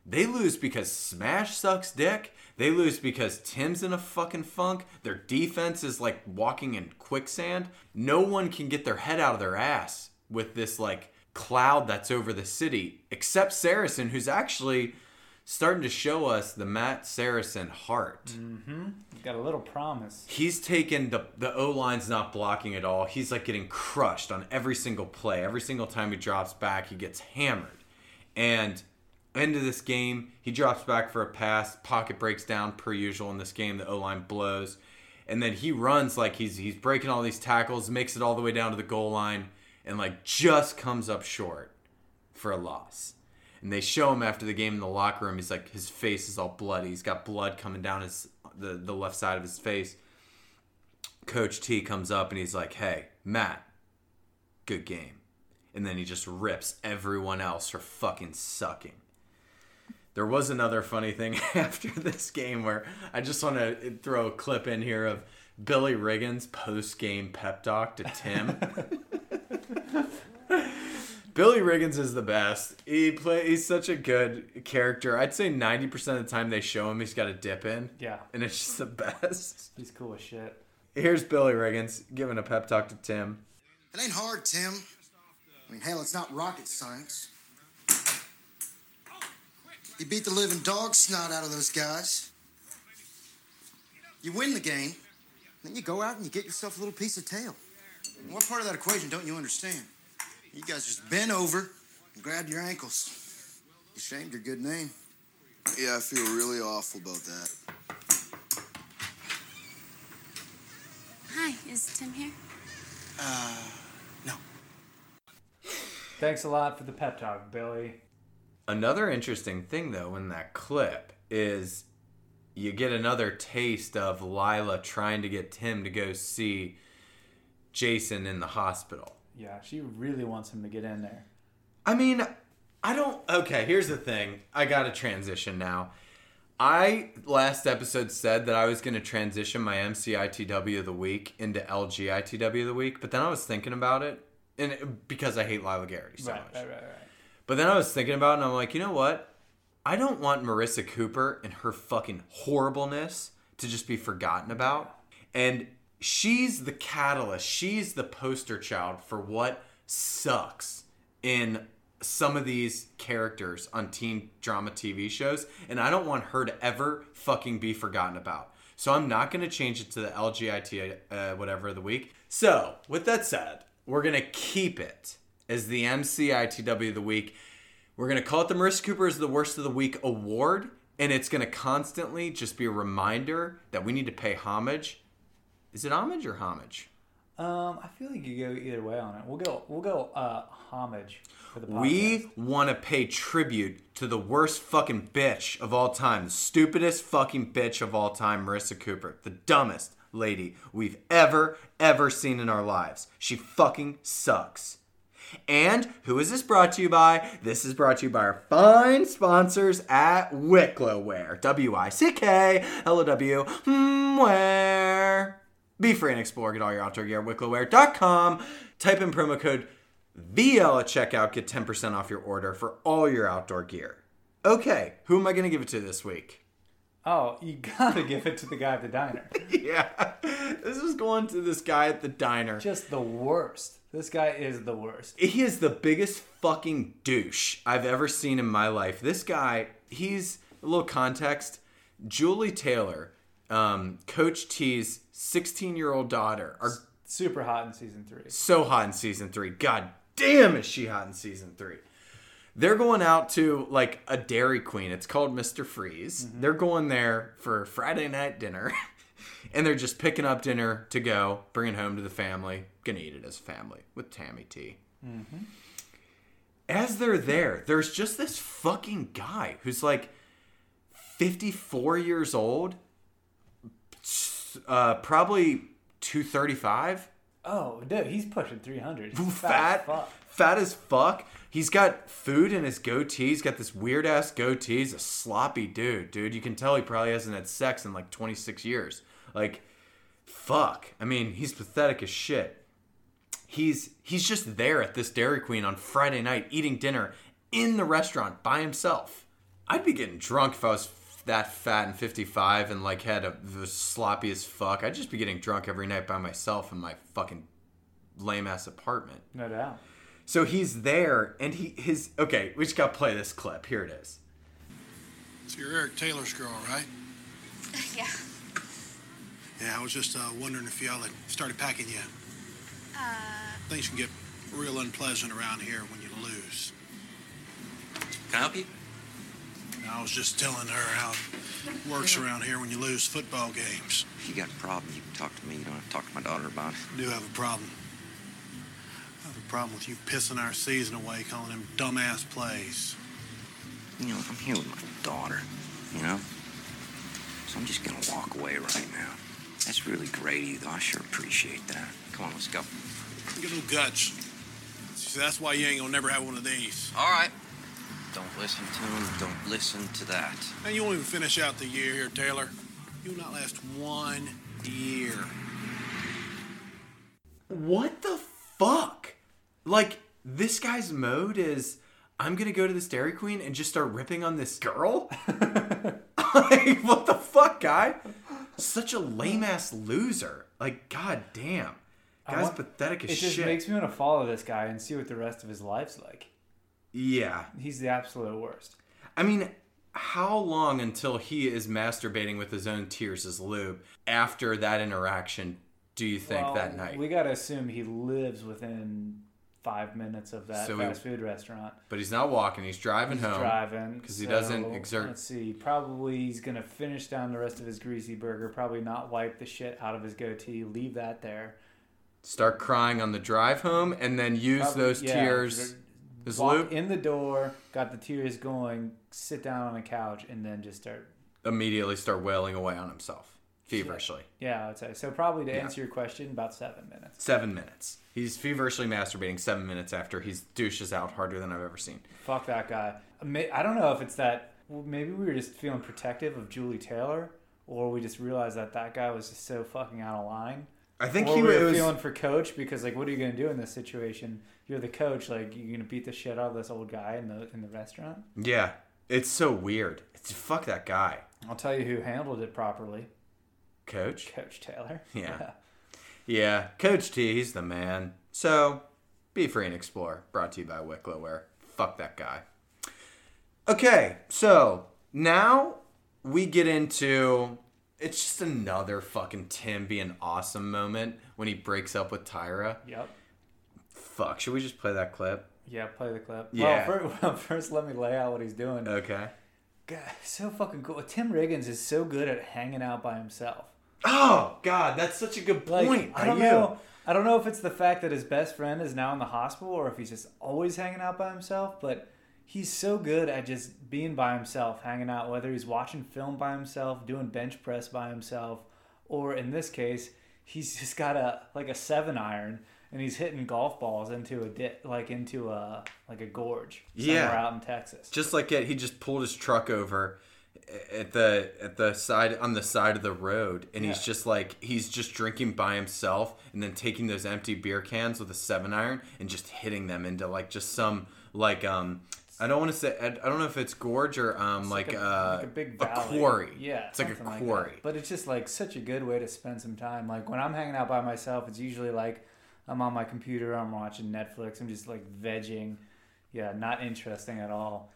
they lose because Smash sucks dick. They lose because Tim's in a fucking funk. Their defense is like walking in quicksand. No one can get their head out of their ass with this like cloud that's over the city, except Saracen, who's actually starting to show us the Matt Saracen heart. Mm-hmm. Got a little promise. He's taken the the O line's not blocking at all. He's like getting crushed on every single play. Every single time he drops back, he gets hammered. And end of this game, he drops back for a pass. Pocket breaks down per usual in this game. The O line blows, and then he runs like he's he's breaking all these tackles, makes it all the way down to the goal line, and like just comes up short for a loss. And they show him after the game in the locker room. He's like his face is all bloody. He's got blood coming down his the the left side of his face. Coach T comes up and he's like, "Hey, Matt, good game." And then he just rips everyone else for fucking sucking. There was another funny thing after this game where I just want to throw a clip in here of Billy Riggins post game pep talk to Tim. Billy Riggins is the best. He play he's such a good character. I'd say 90% of the time they show him he's got a dip in. Yeah. And it's just the best. He's cool as shit. Here's Billy Riggins giving a pep talk to Tim. It ain't hard, Tim. I mean, hell, it's not rocket science. You beat the living dog snot out of those guys. You win the game, then you go out and you get yourself a little piece of tail. What part of that equation don't you understand? You guys just bent over and grabbed your ankles. You shamed your good name. Yeah, I feel really awful about that. Hi, is Tim here? Uh, no. Thanks a lot for the pep talk, Billy. Another interesting thing though in that clip is you get another taste of Lyla trying to get Tim to go see Jason in the hospital. Yeah, she really wants him to get in there. I mean, I don't. Okay, here's the thing. I got to transition now. I last episode said that I was going to transition my MCITW of the week into LGITW of the week, but then I was thinking about it, and it- because I hate Lyla Garrity so right, much. right, right, right. But then I was thinking about it, and I'm like, you know what? I don't want Marissa Cooper and her fucking horribleness to just be forgotten about. And she's the catalyst. She's the poster child for what sucks in some of these characters on teen drama TV shows. And I don't want her to ever fucking be forgotten about. So I'm not going to change it to the LGIT uh, whatever of the week. So, with that said, we're going to keep it as the MCITW of the week. We're going to call it the Marissa Cooper is the Worst of the Week award. And it's going to constantly just be a reminder that we need to pay homage. Is it homage or homage? Um, I feel like you go either way on it. We'll go. We'll go. Uh, homage for the podcast. We want to pay tribute to the worst fucking bitch of all time, the stupidest fucking bitch of all time, Marissa Cooper, the dumbest lady we've ever, ever seen in our lives. She fucking sucks. And who is this brought to you by? This is brought to you by our fine sponsors at Wicklow Wear. W I C K L O W hmm, Wear. Be free and explore. Get all your outdoor gear at wicklowwear.com. Type in promo code VL at checkout. Get 10% off your order for all your outdoor gear. Okay, who am I going to give it to this week? Oh, you gotta give it to the guy at the diner. yeah, this is going to this guy at the diner. Just the worst. This guy is the worst. He is the biggest fucking douche I've ever seen in my life. This guy, he's a little context. Julie Taylor, um, Coach T's 16 year old daughter, are Super hot in season three. so hot in season three. God damn, is she hot in season three? They're going out to like a Dairy Queen. It's called Mr. Freeze. Mm-hmm. They're going there for Friday night dinner. and they're just picking up dinner to go, bringing home to the family. Gonna eat it as a family with Tammy T. Mm-hmm. As they're there, there's just this fucking guy who's like 54 years old, uh, probably 235 Oh, dude, he's pushing 300. He's fat, as fat as fuck. He's got food in his goatee. He's got this weird ass goatee. He's a sloppy dude, dude. You can tell he probably hasn't had sex in like 26 years. Like, fuck. I mean, he's pathetic as shit. He's he's just there at this Dairy Queen on Friday night eating dinner in the restaurant by himself. I'd be getting drunk if I was that fat and 55 and like had a was sloppy as fuck. I'd just be getting drunk every night by myself in my fucking lame ass apartment. No doubt. So he's there, and he his okay. We just got to play this clip. Here it is. So you're Eric Taylor's girl, right? Yeah. Yeah, I was just uh, wondering if y'all had started packing yet. Uh, Things can get real unpleasant around here when you lose. Can I help you? I was just telling her how it works around here when you lose football games. If you got a problem, you can talk to me. You don't have to talk to my daughter about it. I do have a problem. I have a problem with you pissing our season away, calling them dumbass plays. You know, I'm here with my daughter, you know? So I'm just gonna walk away right now. That's really great of you, though. I sure appreciate that. Come on, let's go. Got no guts. See, that's why you ain't gonna never have one of these. All right. Don't listen to him. Don't listen to that. And you won't even finish out the year here, Taylor. You'll not last one year. What the fuck? Like this guy's mode is I'm gonna go to this Dairy Queen and just start ripping on this girl. like what the fuck, guy? Such a lame ass loser. Like god damn, I guy's want- pathetic as shit. It just makes me want to follow this guy and see what the rest of his life's like. Yeah, He's the absolute worst. I mean, how long until he is masturbating with his own tears as lube after that interaction? Do you think Well, that night? We got to assume he lives within five minutes of that So he- fast food restaurant. but he's not walking; he's driving He's home. driving 'cause he doesn't so, exert- Let's see. Probably he's gonna finish down the rest of his greasy burger. Probably not wipe the shit out of his goatee. Leave that there. Start crying on the drive home, and then use Probably- those yeah, tears as Walk lube. in the door, got the tears going, sit down on a couch, and then just start. Immediately start wailing away on himself. feverishly. Yeah, I would say. So probably to answer your question, about seven minutes. Seven minutes. He's feverishly masturbating seven minutes after he's douches out harder than I've ever seen. Fuck that guy. I don't know if it's that. Maybe we were just feeling protective of Julie Taylor, or we just realized that that guy was just so fucking out of line. I think or he we were was. feeling for coach because like, what are you gonna do in this situation? You're the coach. Like, you're gonna beat the shit out of this old guy in the in the restaurant. Yeah, it's so weird. It's fuck that guy, I'll tell you who handled it properly. coach. Coach Taylor. Yeah. Yeah, Coach T, he's the man. So, be free and explore. Brought to you by Wicklow Wear. Fuck that guy. Okay, so now we get into it's just another fucking Tim being awesome moment when he breaks up with Tyra. Yep. Fuck, should we just play that clip? Yeah, play the clip. Yeah. Well, first, well, first let me lay out what he's doing. Okay. God, so fucking cool. Tim Riggins is so good at hanging out by himself. Oh God, that's such a good Like, point. I don't you. know. I don't know if it's the fact that his best friend is now in the hospital or if he's just always hanging out by himself, but he's so good at just being by himself, hanging out, whether he's watching film by himself, doing bench press by himself, or in this case, he's just got a like a seven iron and he's hitting golf balls into a di- like into a like a gorge somewhere Yeah. out in Texas. just like it, he just pulled his truck over at the at the side on the side of the road and he's just like he's just drinking by himself and then taking those empty beer cans with a seven iron and just hitting them into like just some like um I don't want to say I don't know if it's gorge or um like, a, uh like a big a quarry Yeah, it's like a quarry but it's just like such a good way to spend some time. Like when I'm hanging out by myself, it's usually like I'm on my computer, I'm watching Netflix, I'm just like vegging. Yeah, not interesting at all.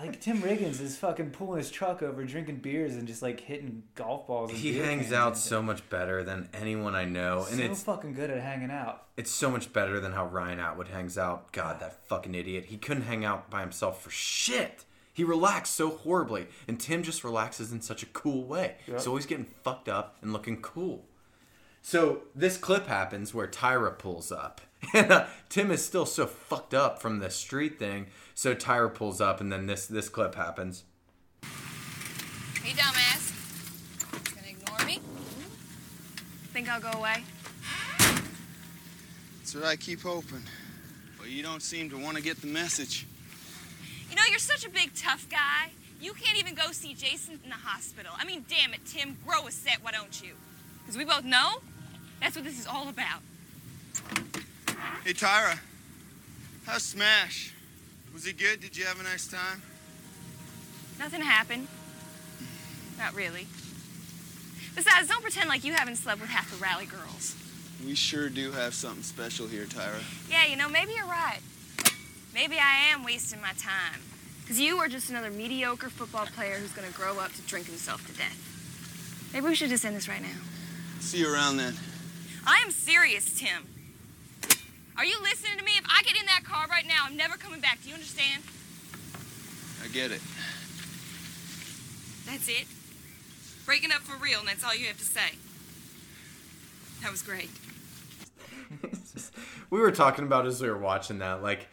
Like Tim Riggins is fucking pulling his truck over, drinking beers, and just like hitting golf balls. And he hangs out so much better than anyone I know and so it's fucking good at hanging out. It's so much better than how Ryan Atwood hangs out. God, that fucking idiot. He couldn't hang out by himself for shit. He relaxed so horribly, and Tim just relaxes in such a cool way. He's always getting fucked up and looking cool. So this clip happens where Tyra pulls up, and uh, Tim is still so fucked up from the street thing. So Tyra pulls up, and then this this clip happens. Hey, dumbass. Gonna ignore me? Think I'll go away? That's what I keep hoping. But you don't seem to want to get the message. You know, you're such a big tough guy. You can't even go see Jason in the hospital. I mean, damn it, Tim, grow a set, why don't you? Because we both know that's what this is all about. Hey, Tyra. How's Smash? Was he good? Did you have a nice time? Nothing happened. Not really. Besides, don't pretend like you haven't slept with half the rally girls. We sure do have something special here, Tyra. Yeah, you know, maybe you're right. Maybe I am wasting my time. Because you are just another mediocre football player who's going to grow up to drink himself to death. Maybe we should just end this right now. See you around then. I am serious, Tim. Are you listening to me? If I get in that car right now, I'm never coming back. Do you understand? I get it. That's it. Breaking up for real, and that's all you have to say. That was great. we were talking about as we were watching that like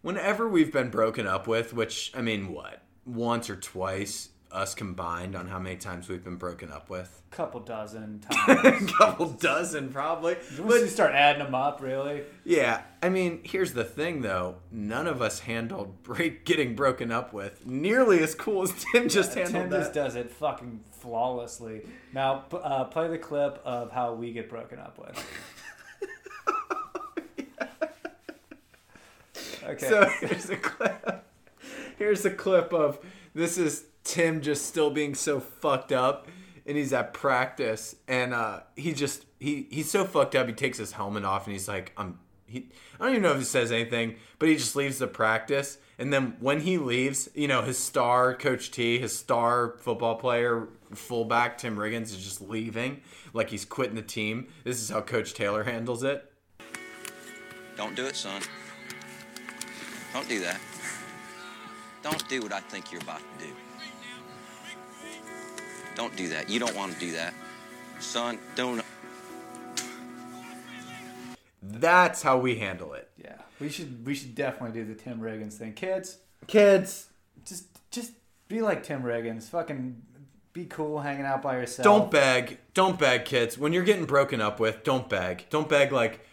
whenever we've been broken up with which i mean what once or twice us combined on how many times we've been broken up with Couple dozen a times. couple dozen probably Once you start adding them up, really. yeah i mean here's the thing though none of us handled break getting broken up with nearly as cool as tim just handled Tim that just does it fucking flawlessly. Now, uh, play the clip of how we get broken up with. Okay. So here's a clip. Here's a clip of this is Tim just still being so fucked up, and he's at practice, and uh, he just he he's so fucked up. He takes his helmet off, and he's like, "I'm." He, I don't even know if he says anything, but he just leaves the practice, and then when he leaves, you know, his star Coach T, his star football player, fullback Tim Riggins is just leaving, like he's quitting the team. This is how Coach Taylor handles it. Don't do it, son. Don't do that. Don't do what I think you're about to do. Don't do that. You don't want to do that. Son, don't. That's how we handle it. yeah, we should we should definitely do the Tim Riggins thing, kids. Kids, Just just be like Tim Riggins. Fucking be be cool hanging out by yourself. Don't beg. Don't beg, kids. When you're getting broken up with, don't beg. Don't beg like,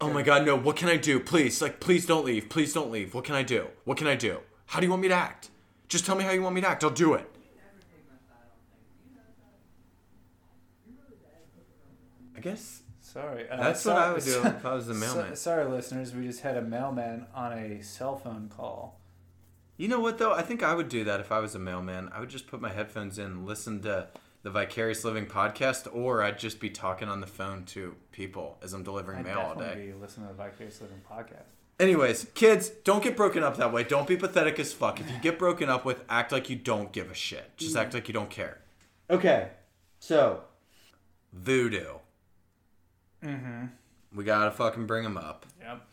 oh my god, no, what can I do? Please, like, please don't leave. Please don't leave. What can I do? What can I do? How do you want me to act? Just tell me how you want me to act. I'll do it. I guess Sorry. Uh, That's what I would do if I was the so- mailman. sorry, listeners. We just had a mailman on a cell phone call. You know what though? I think I would do that if I was a mailman. I would just put my headphones in, listen to the Vicarious Living podcast, or I'd just be talking on the phone to people as I'm delivering I'd mail all definitely day. be listening to the Vicarious Living podcast. Anyways, kids, don't get broken up that way. Don't be pathetic as fuck. If you get broken up with, act like you don't give a shit. Just act like you don't care. Okay, so voodoo. Mm-hmm. We gotta fucking bring them up. Yep.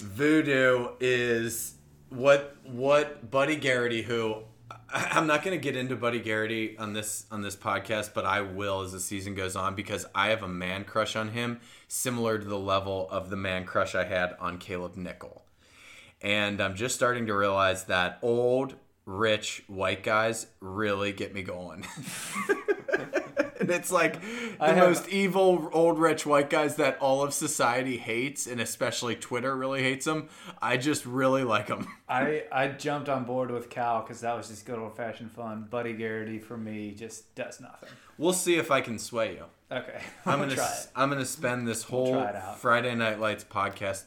Voodoo is what what Buddy Garrity, who I- I'm not going to get into Buddy Garrity on this on this podcast, but I will as the season goes on because I have a man crush on him, similar to the level of the man crush I had on Caleb Nichol. And I'm just starting to realize that old, rich white guys really get me going. and it's like the have- most evil old rich white guys that all of society hates, and especially Twitter really hates them. I just really like them. I, I jumped on board with Cal because that was just good old fashioned fun. Buddy Garrity for me just does nothing. We'll see if I can sway you. Okay, I'm gonna try it. I'm gonna spend this whole out. Friday Night Lights podcast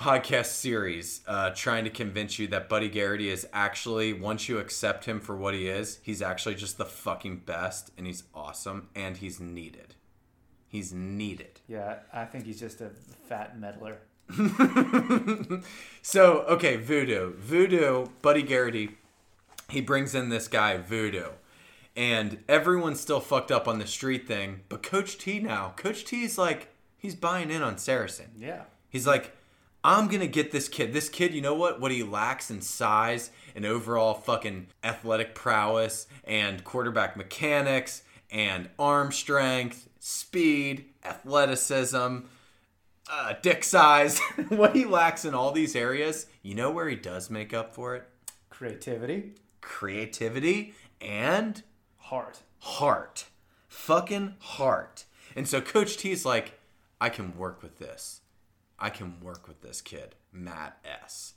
podcast series uh, trying to convince you that Buddy Garrity is actually once you accept him for what he is, he's actually just the fucking best and he's awesome and he's needed. He's needed. Yeah, I think he's just a fat meddler. So okay, Voodoo, Voodoo, Buddy Garrity, he brings in this guy Voodoo, and everyone's still fucked up on the street thing. But Coach T now, Coach T's like he's buying in on Saracen. Yeah. He's like, I'm gonna get this kid. This kid, you know what? What he lacks in size and overall fucking athletic prowess and quarterback mechanics and arm strength, speed, athleticism, uh, dick size. what he lacks in all these areas, you know where he does make up for it? Creativity, Creativity and heart. heart. Fucking heart. And so Coach T's like, I can work with this. I can work with this kid, Matt S.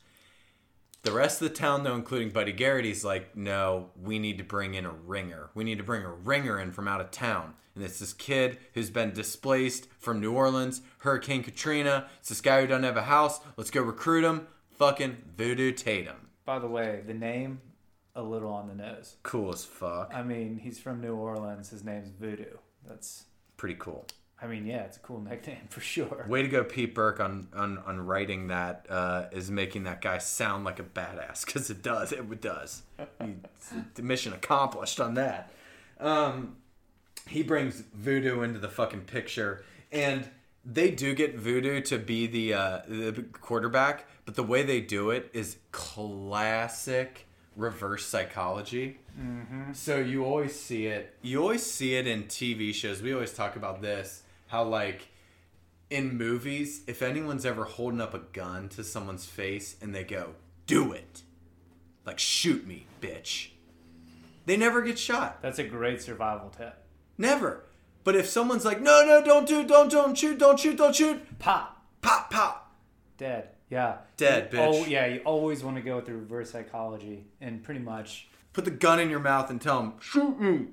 The rest of the town, though, including Buddy Garrity's like, no, we need to bring in a ringer. We need to bring a ringer in from out of town. And it's this kid who's been displaced from New Orleans, Hurricane Katrina. It's this guy who doesn't have a house. Let's go recruit him. Fucking Voodoo Tatum. By the way, the name a little on the nose. Cool as fuck. I mean, he's from New Orleans. His name's Voodoo. That's. Pretty cool. I mean, yeah, it's a cool nickname for sure. Way to go, Pete Berg, on on, on writing that uh, is making that guy sound like a badass because it does. It does. Mission accomplished on that. Um, he brings Voodoo into the fucking picture, and they do get Voodoo to be the uh, the quarterback, but the way they do it is classic reverse psychology. So you always see it. You always see it in TV shows. We always talk about this. How like in movies, if anyone's ever holding up a gun to someone's face and they go, "Do it," like shoot me, bitch. They never get shot. That's a great survival tip. Never. But if someone's like, "No, no, don't do, don't, don't shoot, don't shoot, don't shoot," Pop. pop, pop. Dead. Yeah. Dead, You- bitch. Oh, yeah. You always want to go with the reverse psychology, and pretty much. Put the gun in your mouth and tell them, "Shoot me,"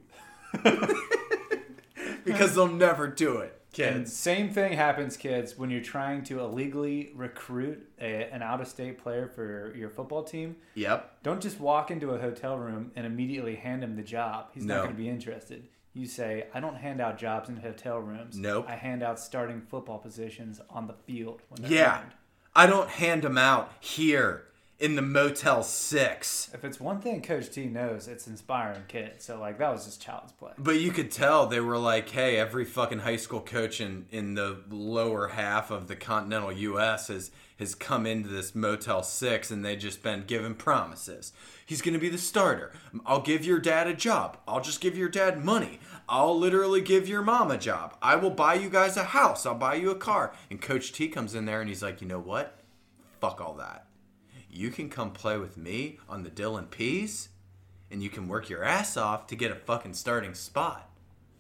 because they'll never do it, And same thing happens, kids, when you're trying to illegally recruit a, an out-of-state player for your football team. Yep. Don't just walk into a hotel room and immediately hand him the job. He's No. not going to be interested. You say, I don't hand out jobs in hotel rooms. Nope. I hand out starting football positions on the field Yeah. earned." I don't hand them out here in the Motel 6. If it's one thing Coach T knows, it's inspiring kids. So, like, that was just child's play. But you could tell they were like, hey, every fucking high school coach in, in the lower half of the continental US has, has come into this Motel 6 and they just been given promises. He's going to be the starter. I'll give your dad a job. I'll just give your dad money. I'll literally give your mom a job. I will buy you guys a house. I'll buy you a car. And Coach T comes in there and he's like, you know what? Fuck all that. You can come play with me on the Dillon Peas and you can work your ass off to get a fucking starting spot.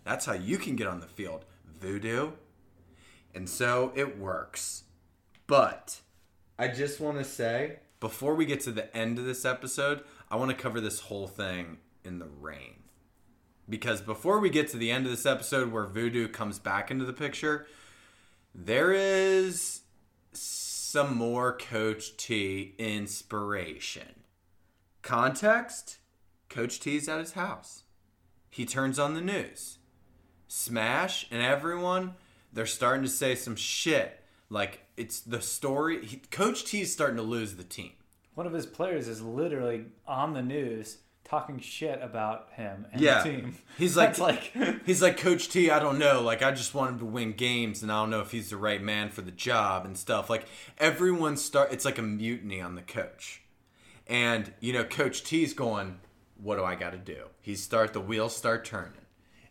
That's how you can get on the field. Voodoo. And so it works. But I just want to say before we get to the end of this episode, I want to cover this whole thing in the rain. Because before we get to the end of this episode where Voodoo comes back into the picture, there is some more Coach T inspiration. Context Coach T's at his house. He turns on the news. Smash and everyone, they're starting to say some shit. Like, it's the story. He, Coach T's starting to lose the team. One of his players is literally on the news talking shit about him and yeah. the team. He's like, like he's like Coach T. I don't know. Like I just want him to win games, and I don't know if he's the right man for the job and stuff. Like everyone start. It's like a mutiny on the coach, and you know Coach T's going, "What do I got to do?" He start the wheels start turning,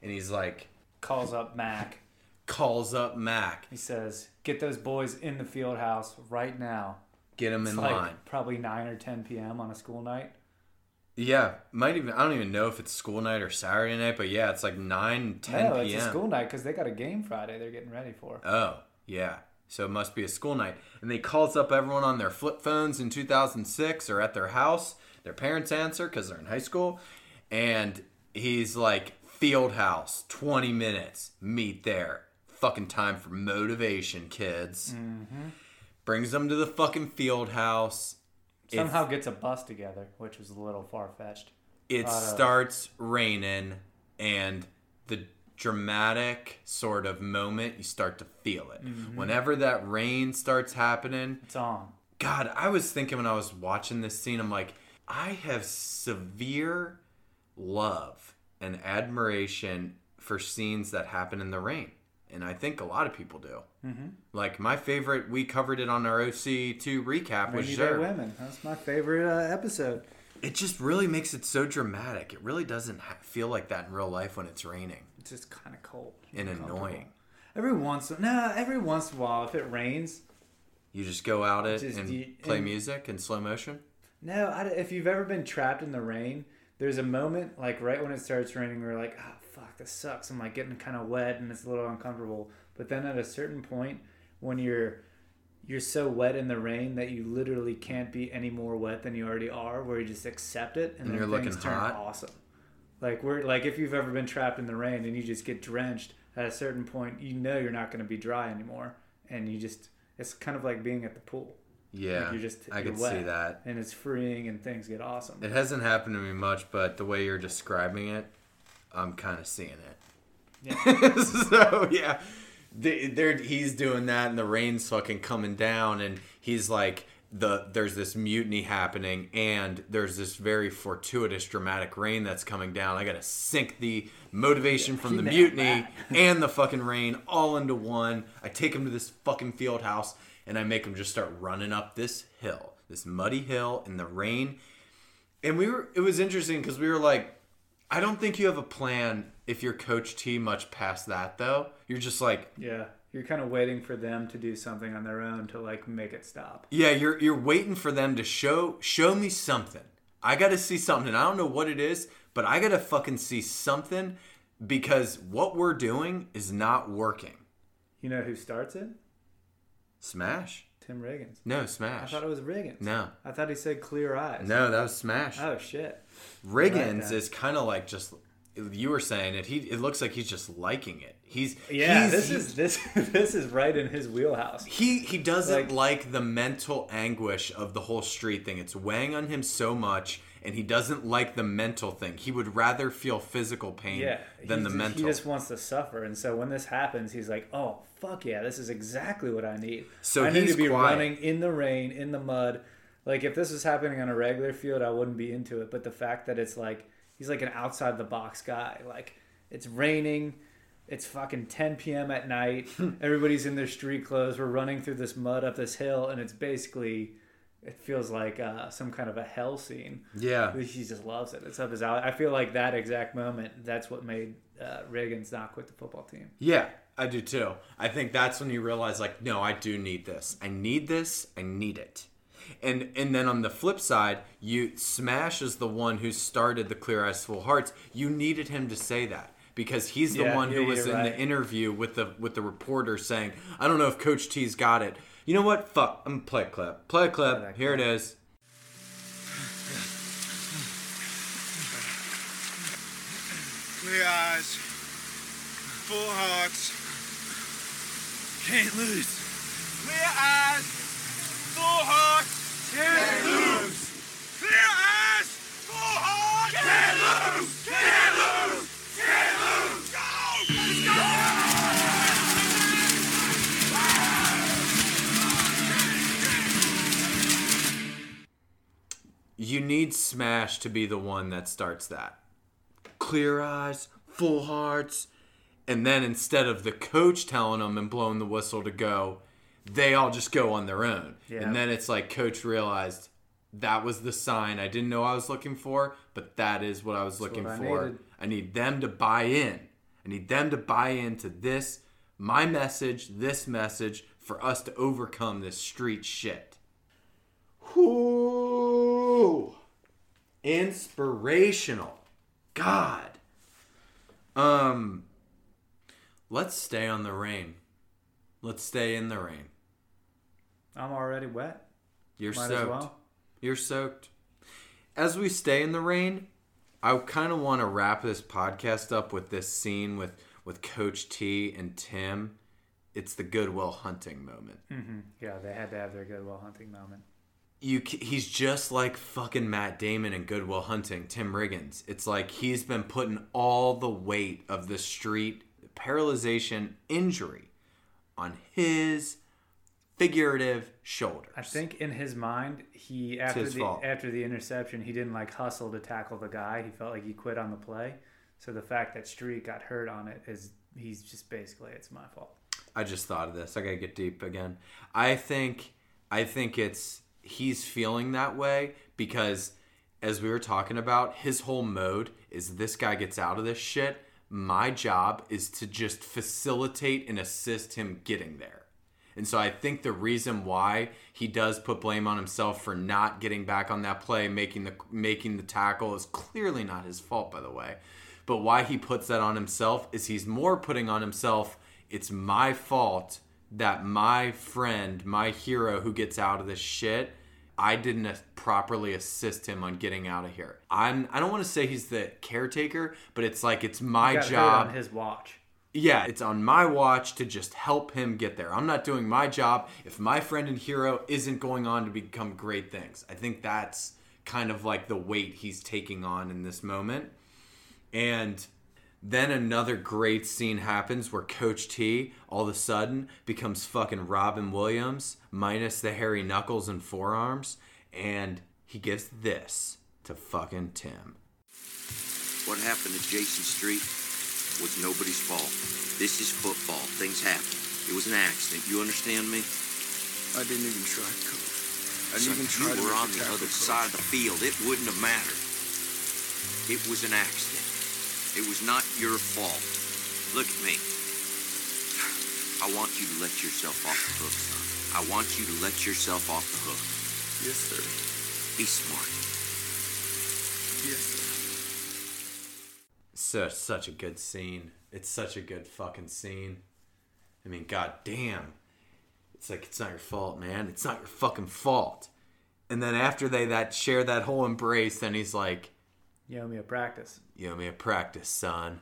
and he's like, calls up Mac. calls up Mac, He says, "Get those boys in the field house right now." get him It's in like line. probably nine or ten p.m. on a school night. Yeah, might even. I don't even know if it's school night or Saturday night, but yeah, it's like 9, 10 no, p.m. it's a school night because they got a game Friday. They're getting ready for. Oh, yeah. So it must be a school night. And they calls up everyone on their flip phones in 2006 or at their house. Their parents answer because they're in high school. And he's like, field house, 20 minutes, meet there. Fucking time for motivation, kids. Mm-hmm. Brings them to the fucking field house. Somehow gets a bus together, which was a little far fetched. it Lot starts raining and the dramatic sort of moment you start to feel it Mhm. whenever that rain starts happening It's on. god i was thinking when i was watching this scene i'm like i have severe love and admiration for scenes that happen in the rain and i think a lot of people do Mhm. like my favorite we covered it on our oc2 recap was sure Women. That's my favorite uh, episode. it just really makes it so dramatic. It really doesn't ha- feel like that in real life when it's raining It's just kind of cold and annoying. Every once, no, every once in a while, if it rains, You just go out it Just and you- play and- music in slow motion. No, I, if you've ever been trapped in the rain, there's a moment like right when it starts raining, where you're like, oh fuck, this sucks. I'm like getting kind of wet and it's a little uncomfortable. But then at a certain point, when you're you're so wet in the rain that you literally can't be any more wet than you already are, where you just accept it and, And then you're things looking turn hot. awesome. Like we're like if you've ever been trapped in the rain and you just get drenched at a certain point, you know you're not going to be dry anymore, and you just it's kind of like being at the pool. Yeah, Like you're just I you're could see that. and it's freeing and things get awesome. It hasn't happened to me much, but the way you're describing it, I'm kind of seeing it. Yeah. so yeah, they, he's doing that, and the rain's fucking coming down, and he's like, the there's this mutiny happening, and there's this very fortuitous, dramatic rain that's coming down. I gotta sink the motivation from the mutiny and the fucking rain all into one. I take him to this fucking field house, and I make him just start running up this hill, this muddy hill in the rain. And we were, it was interesting because we were like, I don't think you have a plan if you're Coach T much past that though. You're just like, Yeah, you're kind of waiting for them to do something on their own to like make it stop. yeah, you're you're waiting for them to show show me something. I got to see something. I don't know what it is, but I got to fucking see something because what we're doing is not working. You know who starts it? Smash? Tim Riggins. No, Smash. I thought it was Riggins. No. I thought he said clear eyes. No, that was Smash. Oh shit. Riggins is kind of like just you were saying it. He it looks like he's just liking it. He's Yeah, he's, this is this this is right in his wheelhouse. He he doesn't Like- like, the mental anguish of the whole street thing. It's weighing on him so much, and he doesn't like the mental thing. He would rather feel physical pain Yeah, than the just- mental. He just wants to suffer, and so when this happens, he's like, "Oh fuck yeah, this is exactly what I need." So I need he's to be quiet. running in the rain, in the mud. Like if this was happening on a regular field, I wouldn't be into it. But the fact that it's like he's like an outside the box guy. Like it's raining. It's fucking 10 p.m. at night. Everybody's in their street clothes. We're running through this mud up this hill, and it's basically, it feels like uh, some kind of a hell scene. Yeah. he just loves it. It's up his alley. I feel like that exact moment. That's what made uh, Riggins not quit the football team. yeah, I do too. I think that's when you realize, like, no, I do need this. I need this. I need it. And and then on the flip side, you Smash is the one who started the Clear Eyes Full Hearts. You needed him to say that because he's the Yeah, one who was in the interview with the with the reporter saying, "I don't know if Coach T's got it." You know what? Fuck. I'm gonna play a clip. Play a clip. that Here it is. Clear eyes, full hearts. Can't lose. Clear eyes, full hearts. Can't lose. Clear eyes, full hearts. Can't lose. Can't lose. You need Smash to be the one that starts that. Clear eyes, full hearts. And then instead of the coach telling them and blowing the whistle to go, they all just go on their own. Yeah. And then it's like coach realized that was the sign I didn't know I was looking for, but that is what I was looking I for. needed. I need them to buy in. I need them to buy into this, my message, this message, for us to overcome this street shit. Whoo! Inspirational. God. Um, let's stay on the rain. Let's stay in the rain. I'm already wet. You're Might soaked. well. You're soaked. As we stay in the rain, I kind of want to wrap this podcast up with this scene with with Coach T and Tim. It's the Good Will Hunting moment. Mm-hmm. Yeah, they had to have their Good Will Hunting moment. You he's just like fucking Matt Damon in Good Will Hunting, Tim Riggins. It's like he's been putting all the weight of the street paralyzation injury on his figurative shoulders. I think in his mind, he after the fault. after the interception, he didn't like hustle to tackle the guy. He felt like he quit on the play. So the fact that Street got hurt on it is he's just basically it's my fault. I just thought of this. I gotta get deep again. I think I think it's he's feeling that way because as we were talking about, his whole mode is this guy gets out of this shit. My job is to just facilitate and assist him getting there. And so I think the reason why he does put blame on himself for not getting back on that play, making the making the tackle is clearly not his fault by the way. But why he puts that on himself is he's more putting on himself it's my fault that my friend, my hero who gets out of this shit, I didn't properly assist him on getting out of here. I'm I don't want to say he's the caretaker, but it's like it's my He got hurt job on his watch. yeah, it's on my watch to just help him get there. I'm not doing my job if my friend and hero isn't going on to become great things. I think that's kind of like the weight he's taking on in this moment. And then another great scene happens where Coach T all of a sudden becomes fucking Robin Williams minus the hairy knuckles and forearms. And he gives this to fucking Tim. What happened to Jason Street was nobody's fault. This is football. Things happen. It was an accident. You understand me? I didn't even try, to coach. I Son, didn't even try you to were make on the the other coach. side of the field. It wouldn't have mattered. It was an accident. It was not your fault. Look at me. I want you to let yourself off the hook, son. I want you to let yourself off the hook. Yes, sir. Be smart. Yes, sir. such such a good scene. It's such a good fucking scene. I mean, god damn. It's like it's not your fault, man. It's not your fucking fault. And then after they that share that whole embrace, then he's like, You owe me a practice. "You owe me a practice, son.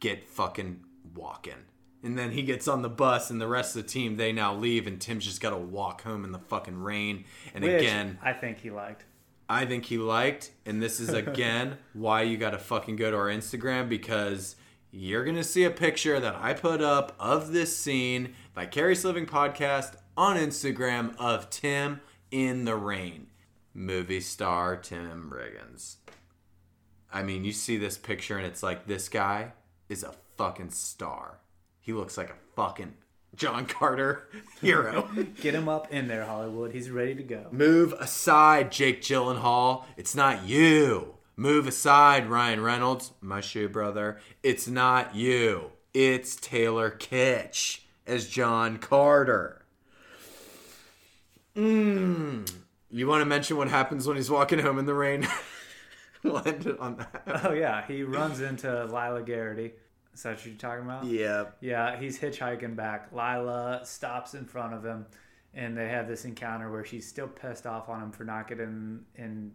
Get fucking walking." And then he gets on the bus, and the rest of the team they now leave, and Tim's just got to walk home in the fucking rain. And Which again, I think he liked. I think he liked, and this is again why you got to fucking go to our Instagram because you're gonna see a picture that I put up of this scene by Vicarious Living Podcast on Instagram of Tim in the rain, movie star Tim Riggins. I mean, you see this picture, and it's like this guy is a fucking star. He looks like a fucking John Carter hero. Get him up in there, Hollywood. He's ready to go. Move aside, Jake Gyllenhaal. It's not you. Move aside, Ryan Reynolds, my shoe brother. It's not you. It's Taylor Kitsch as John Carter. Mmm. You want to mention what happens when he's walking home in the rain? we'll end it on that. Oh yeah, he runs into Lyla Garrity. Is that what you're talking about? Yeah. Yeah, he's hitchhiking back. Lyla stops in front of him, and they have this encounter where she's still pissed off on him for not getting in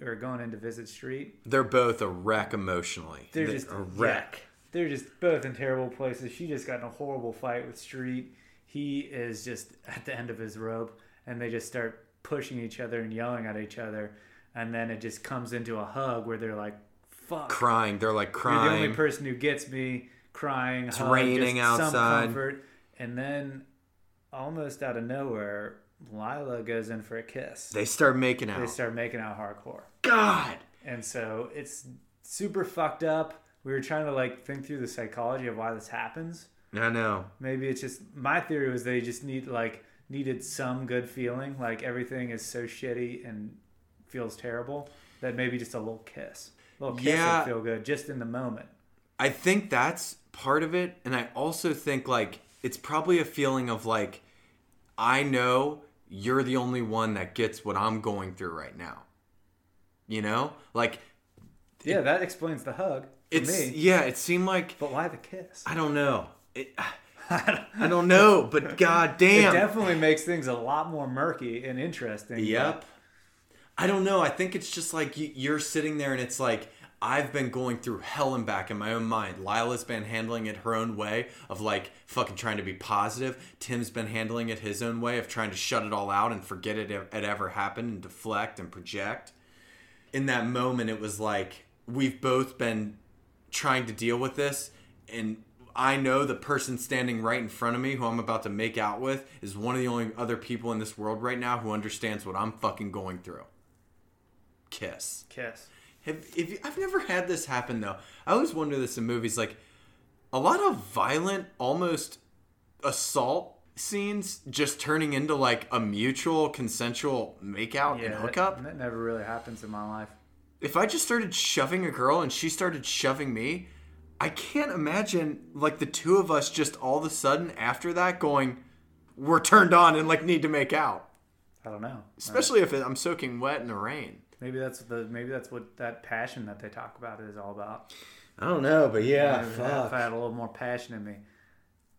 or going into Visit Street. They're both a wreck emotionally. They're just a wreck. They're just both in terrible places. She just got in a horrible fight with Street. He is just at the end of his rope, and they just start pushing each other and yelling at each other. And then it just comes into a hug where they're like, "Fuck." Crying. They're like crying. You're the only person who gets me crying. It's hug, raining just Some outside. comfort. And then, almost out of nowhere, Lyla goes in for a kiss. They start making out. They start making out hardcore. God. And so it's super fucked up. We were trying to like think through the psychology of why this happens. I know. Maybe it's just my theory was they just need like needed some good feeling. Like everything is so shitty and feels terrible that maybe just a little kiss, a little kiss Yeah. would feel good just in the moment. I think that's part of it. And I also think like it's probably a feeling of like, I know you're the only one that gets what I'm going through right now. You know? Like Yeah, that explains the hug. It's me. yeah, it seemed like But why the kiss? I don't know. It, I don't know, but god damn. It definitely makes things a lot more murky and interesting. Yep. I don't know. I think it's just like you- you're sitting there and it's like I've been going through hell and back in my own mind. Lyla's been handling it her own way of like fucking trying to be positive. Tim's been handling it his own way of trying to shut it all out and forget it ever happened and deflect and project. In that moment, it was like we've both been trying to deal with this and I know the person standing right in front of me who I'm about to make out with is one of the only other people in this world right now who understands what I'm fucking going through. Kiss. Kiss. Have, if you, I've never had this happen though. I always wonder this in movies like a lot of violent almost assault scenes just turning into like a mutual consensual makeout and that- hookup. That, never really happens in my life. if I just started shoving a girl and she started shoving me, I can't imagine like the two of us just all of a sudden after that going, we're turned on and like need to make out. I don't know. Especially if it, I'm soaking wet in the rain. Maybe that's the maybe that's what that passion that they talk about is all about. I don't know, but yeah, Maybe if I had a little more passion in me.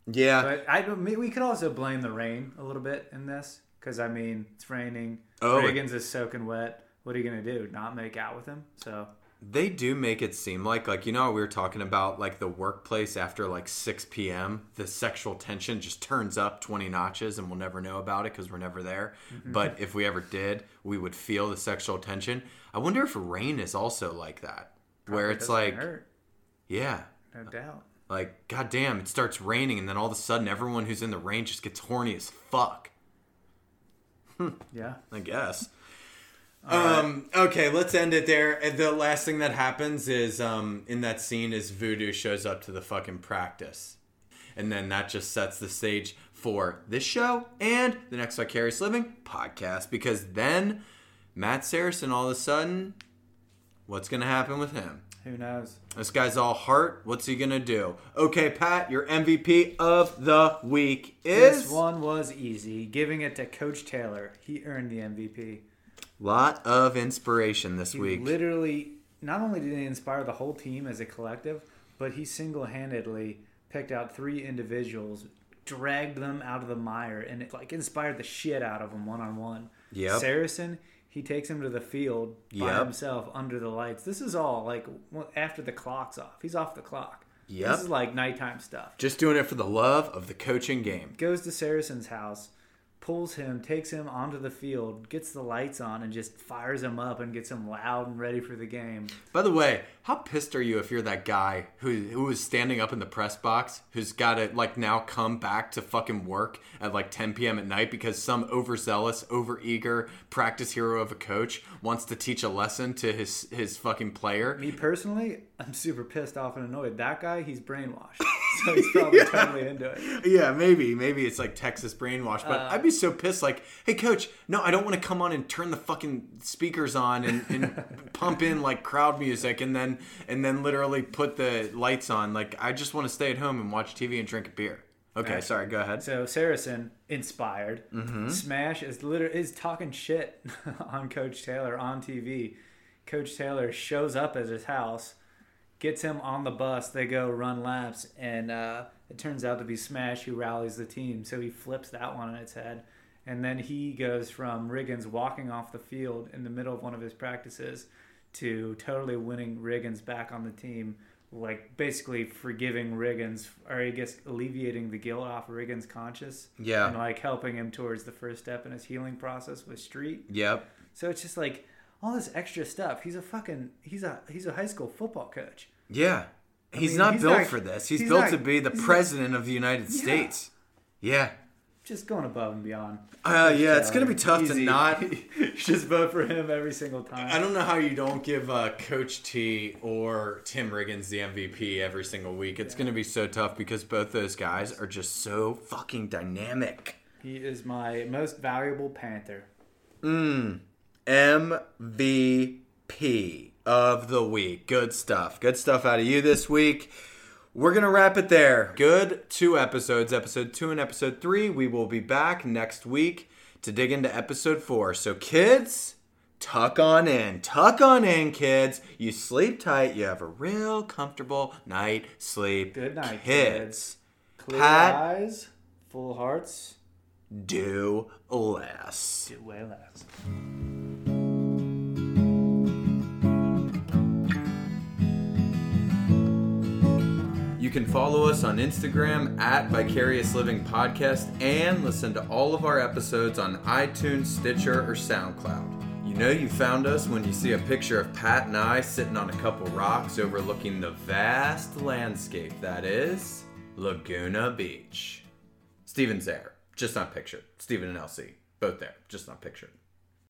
Yeah. But I. We could also blame the rain a little bit in this because I mean it's raining. Oh, Riggins is soaking wet. What are you gonna do? Not make out with him? So They do make it seem like like you know how we were talking about like the workplace after like 6 p.m. the sexual tension just turns up 20 notches and we'll never know about it because we're never there. Mhm. But if we ever did, we would feel the sexual tension. I wonder if rain is also like that, where it's like, hurt, yeah, no doubt. like goddamn, it starts raining and then all of a sudden everyone who's in the rain just gets horny as fuck. Yeah. I guess. Um, okay, let's end it there. The last thing that happens is um, in that scene is Voodoo shows up to the fucking practice. And then that just sets the stage for this show and the next Vicarious Living podcast because then Matt Saracen all of a sudden, what's going to happen with him? Who knows? This guy's all heart. What's he going to do? Okay, Pat, your MVP of the week is. This one was easy. Giving it to Coach Taylor. He earned the MVP. Lot of inspiration this He week. literally not only did he inspire the whole team as a collective, but he single-handedly picked out three individuals, dragged them out of the mire, and it like inspired the shit out of them one on one. Yep. Saracen, he takes him to the field by Yep. himself under the lights. This is all like after the clock's off. He's off the clock. Yep. This is like nighttime stuff. Just doing it for the love of the coaching game. Goes to Saracen's house, pulls him, takes him onto the field, gets the lights on, and just fires him up and gets him loud and ready for the game. By the way, how pissed are you if you're that guy who who was standing up in the press box who's got to like now come back to fucking work at like 10 p.m. at night because some overzealous, overeager practice hero of a coach wants to teach a lesson to his his fucking player? Me personally, I'm super pissed off and annoyed. That guy, he's brainwashed. So he's probably totally into it. Yeah, maybe. Maybe it's like Texas brainwash. But Uh, I'd be so pissed, like, hey, coach, no, I don't want to come on and turn the fucking speakers on and, and pump in like crowd music and then and then literally put the lights on. Like, I just want to stay at home and watch TV and drink a beer. Okay, Right. sorry. Go ahead. So Saracen inspired. Mhm. Smash is literally is talking shit on Coach Taylor on TV. Coach Taylor shows up at his house, gets him on the bus. They go run laps, and uh, it turns out to be Smash who rallies the team. So he flips that one on its head, and then he goes from Riggins walking off the field in the middle of one of his practices to totally winning Riggins back on the team. Like basically forgiving Riggins, or I guess alleviating the guilt off Riggins' conscience. Yeah. And like helping him towards the first step in his healing process with Street. Yep. So it's just like all this extra stuff. He's a fucking he's a he's a high school football coach. Yeah. I He's mean, not he's built not- for this. He's, he's built not- to be the he's not- president of the United Yeah. States. Yeah. Just going above and beyond. Uh, yeah, it's gonna be tough to not- just vote for him every single time. I don't know how you don't give uh, Coach T or Tim Riggins the MVP every single week. It's going to be so tough because both those guys are just so fucking dynamic. He is my most valuable Panther. Mm. MVP of the week. Good stuff. Good stuff out of you this week. We're going to wrap it there. Good two episodes, episode two and episode three. We will be back next week to dig into episode four. So, kids, tuck on in. Tuck on in, kids. You sleep tight. You have a real comfortable night sleep. Good night, kids. Clear Pat, eyes, full hearts, do less. do way less. You can follow us on Instagram at Vicarious Living Podcast and listen to all of our episodes on iTunes, Stitcher, or SoundCloud. You know you found us when you see a picture of Pat and I sitting on a couple rocks overlooking the vast landscape that is Laguna Beach. Steven's there, just not pictured. Steven and Elsie, both there, just not pictured.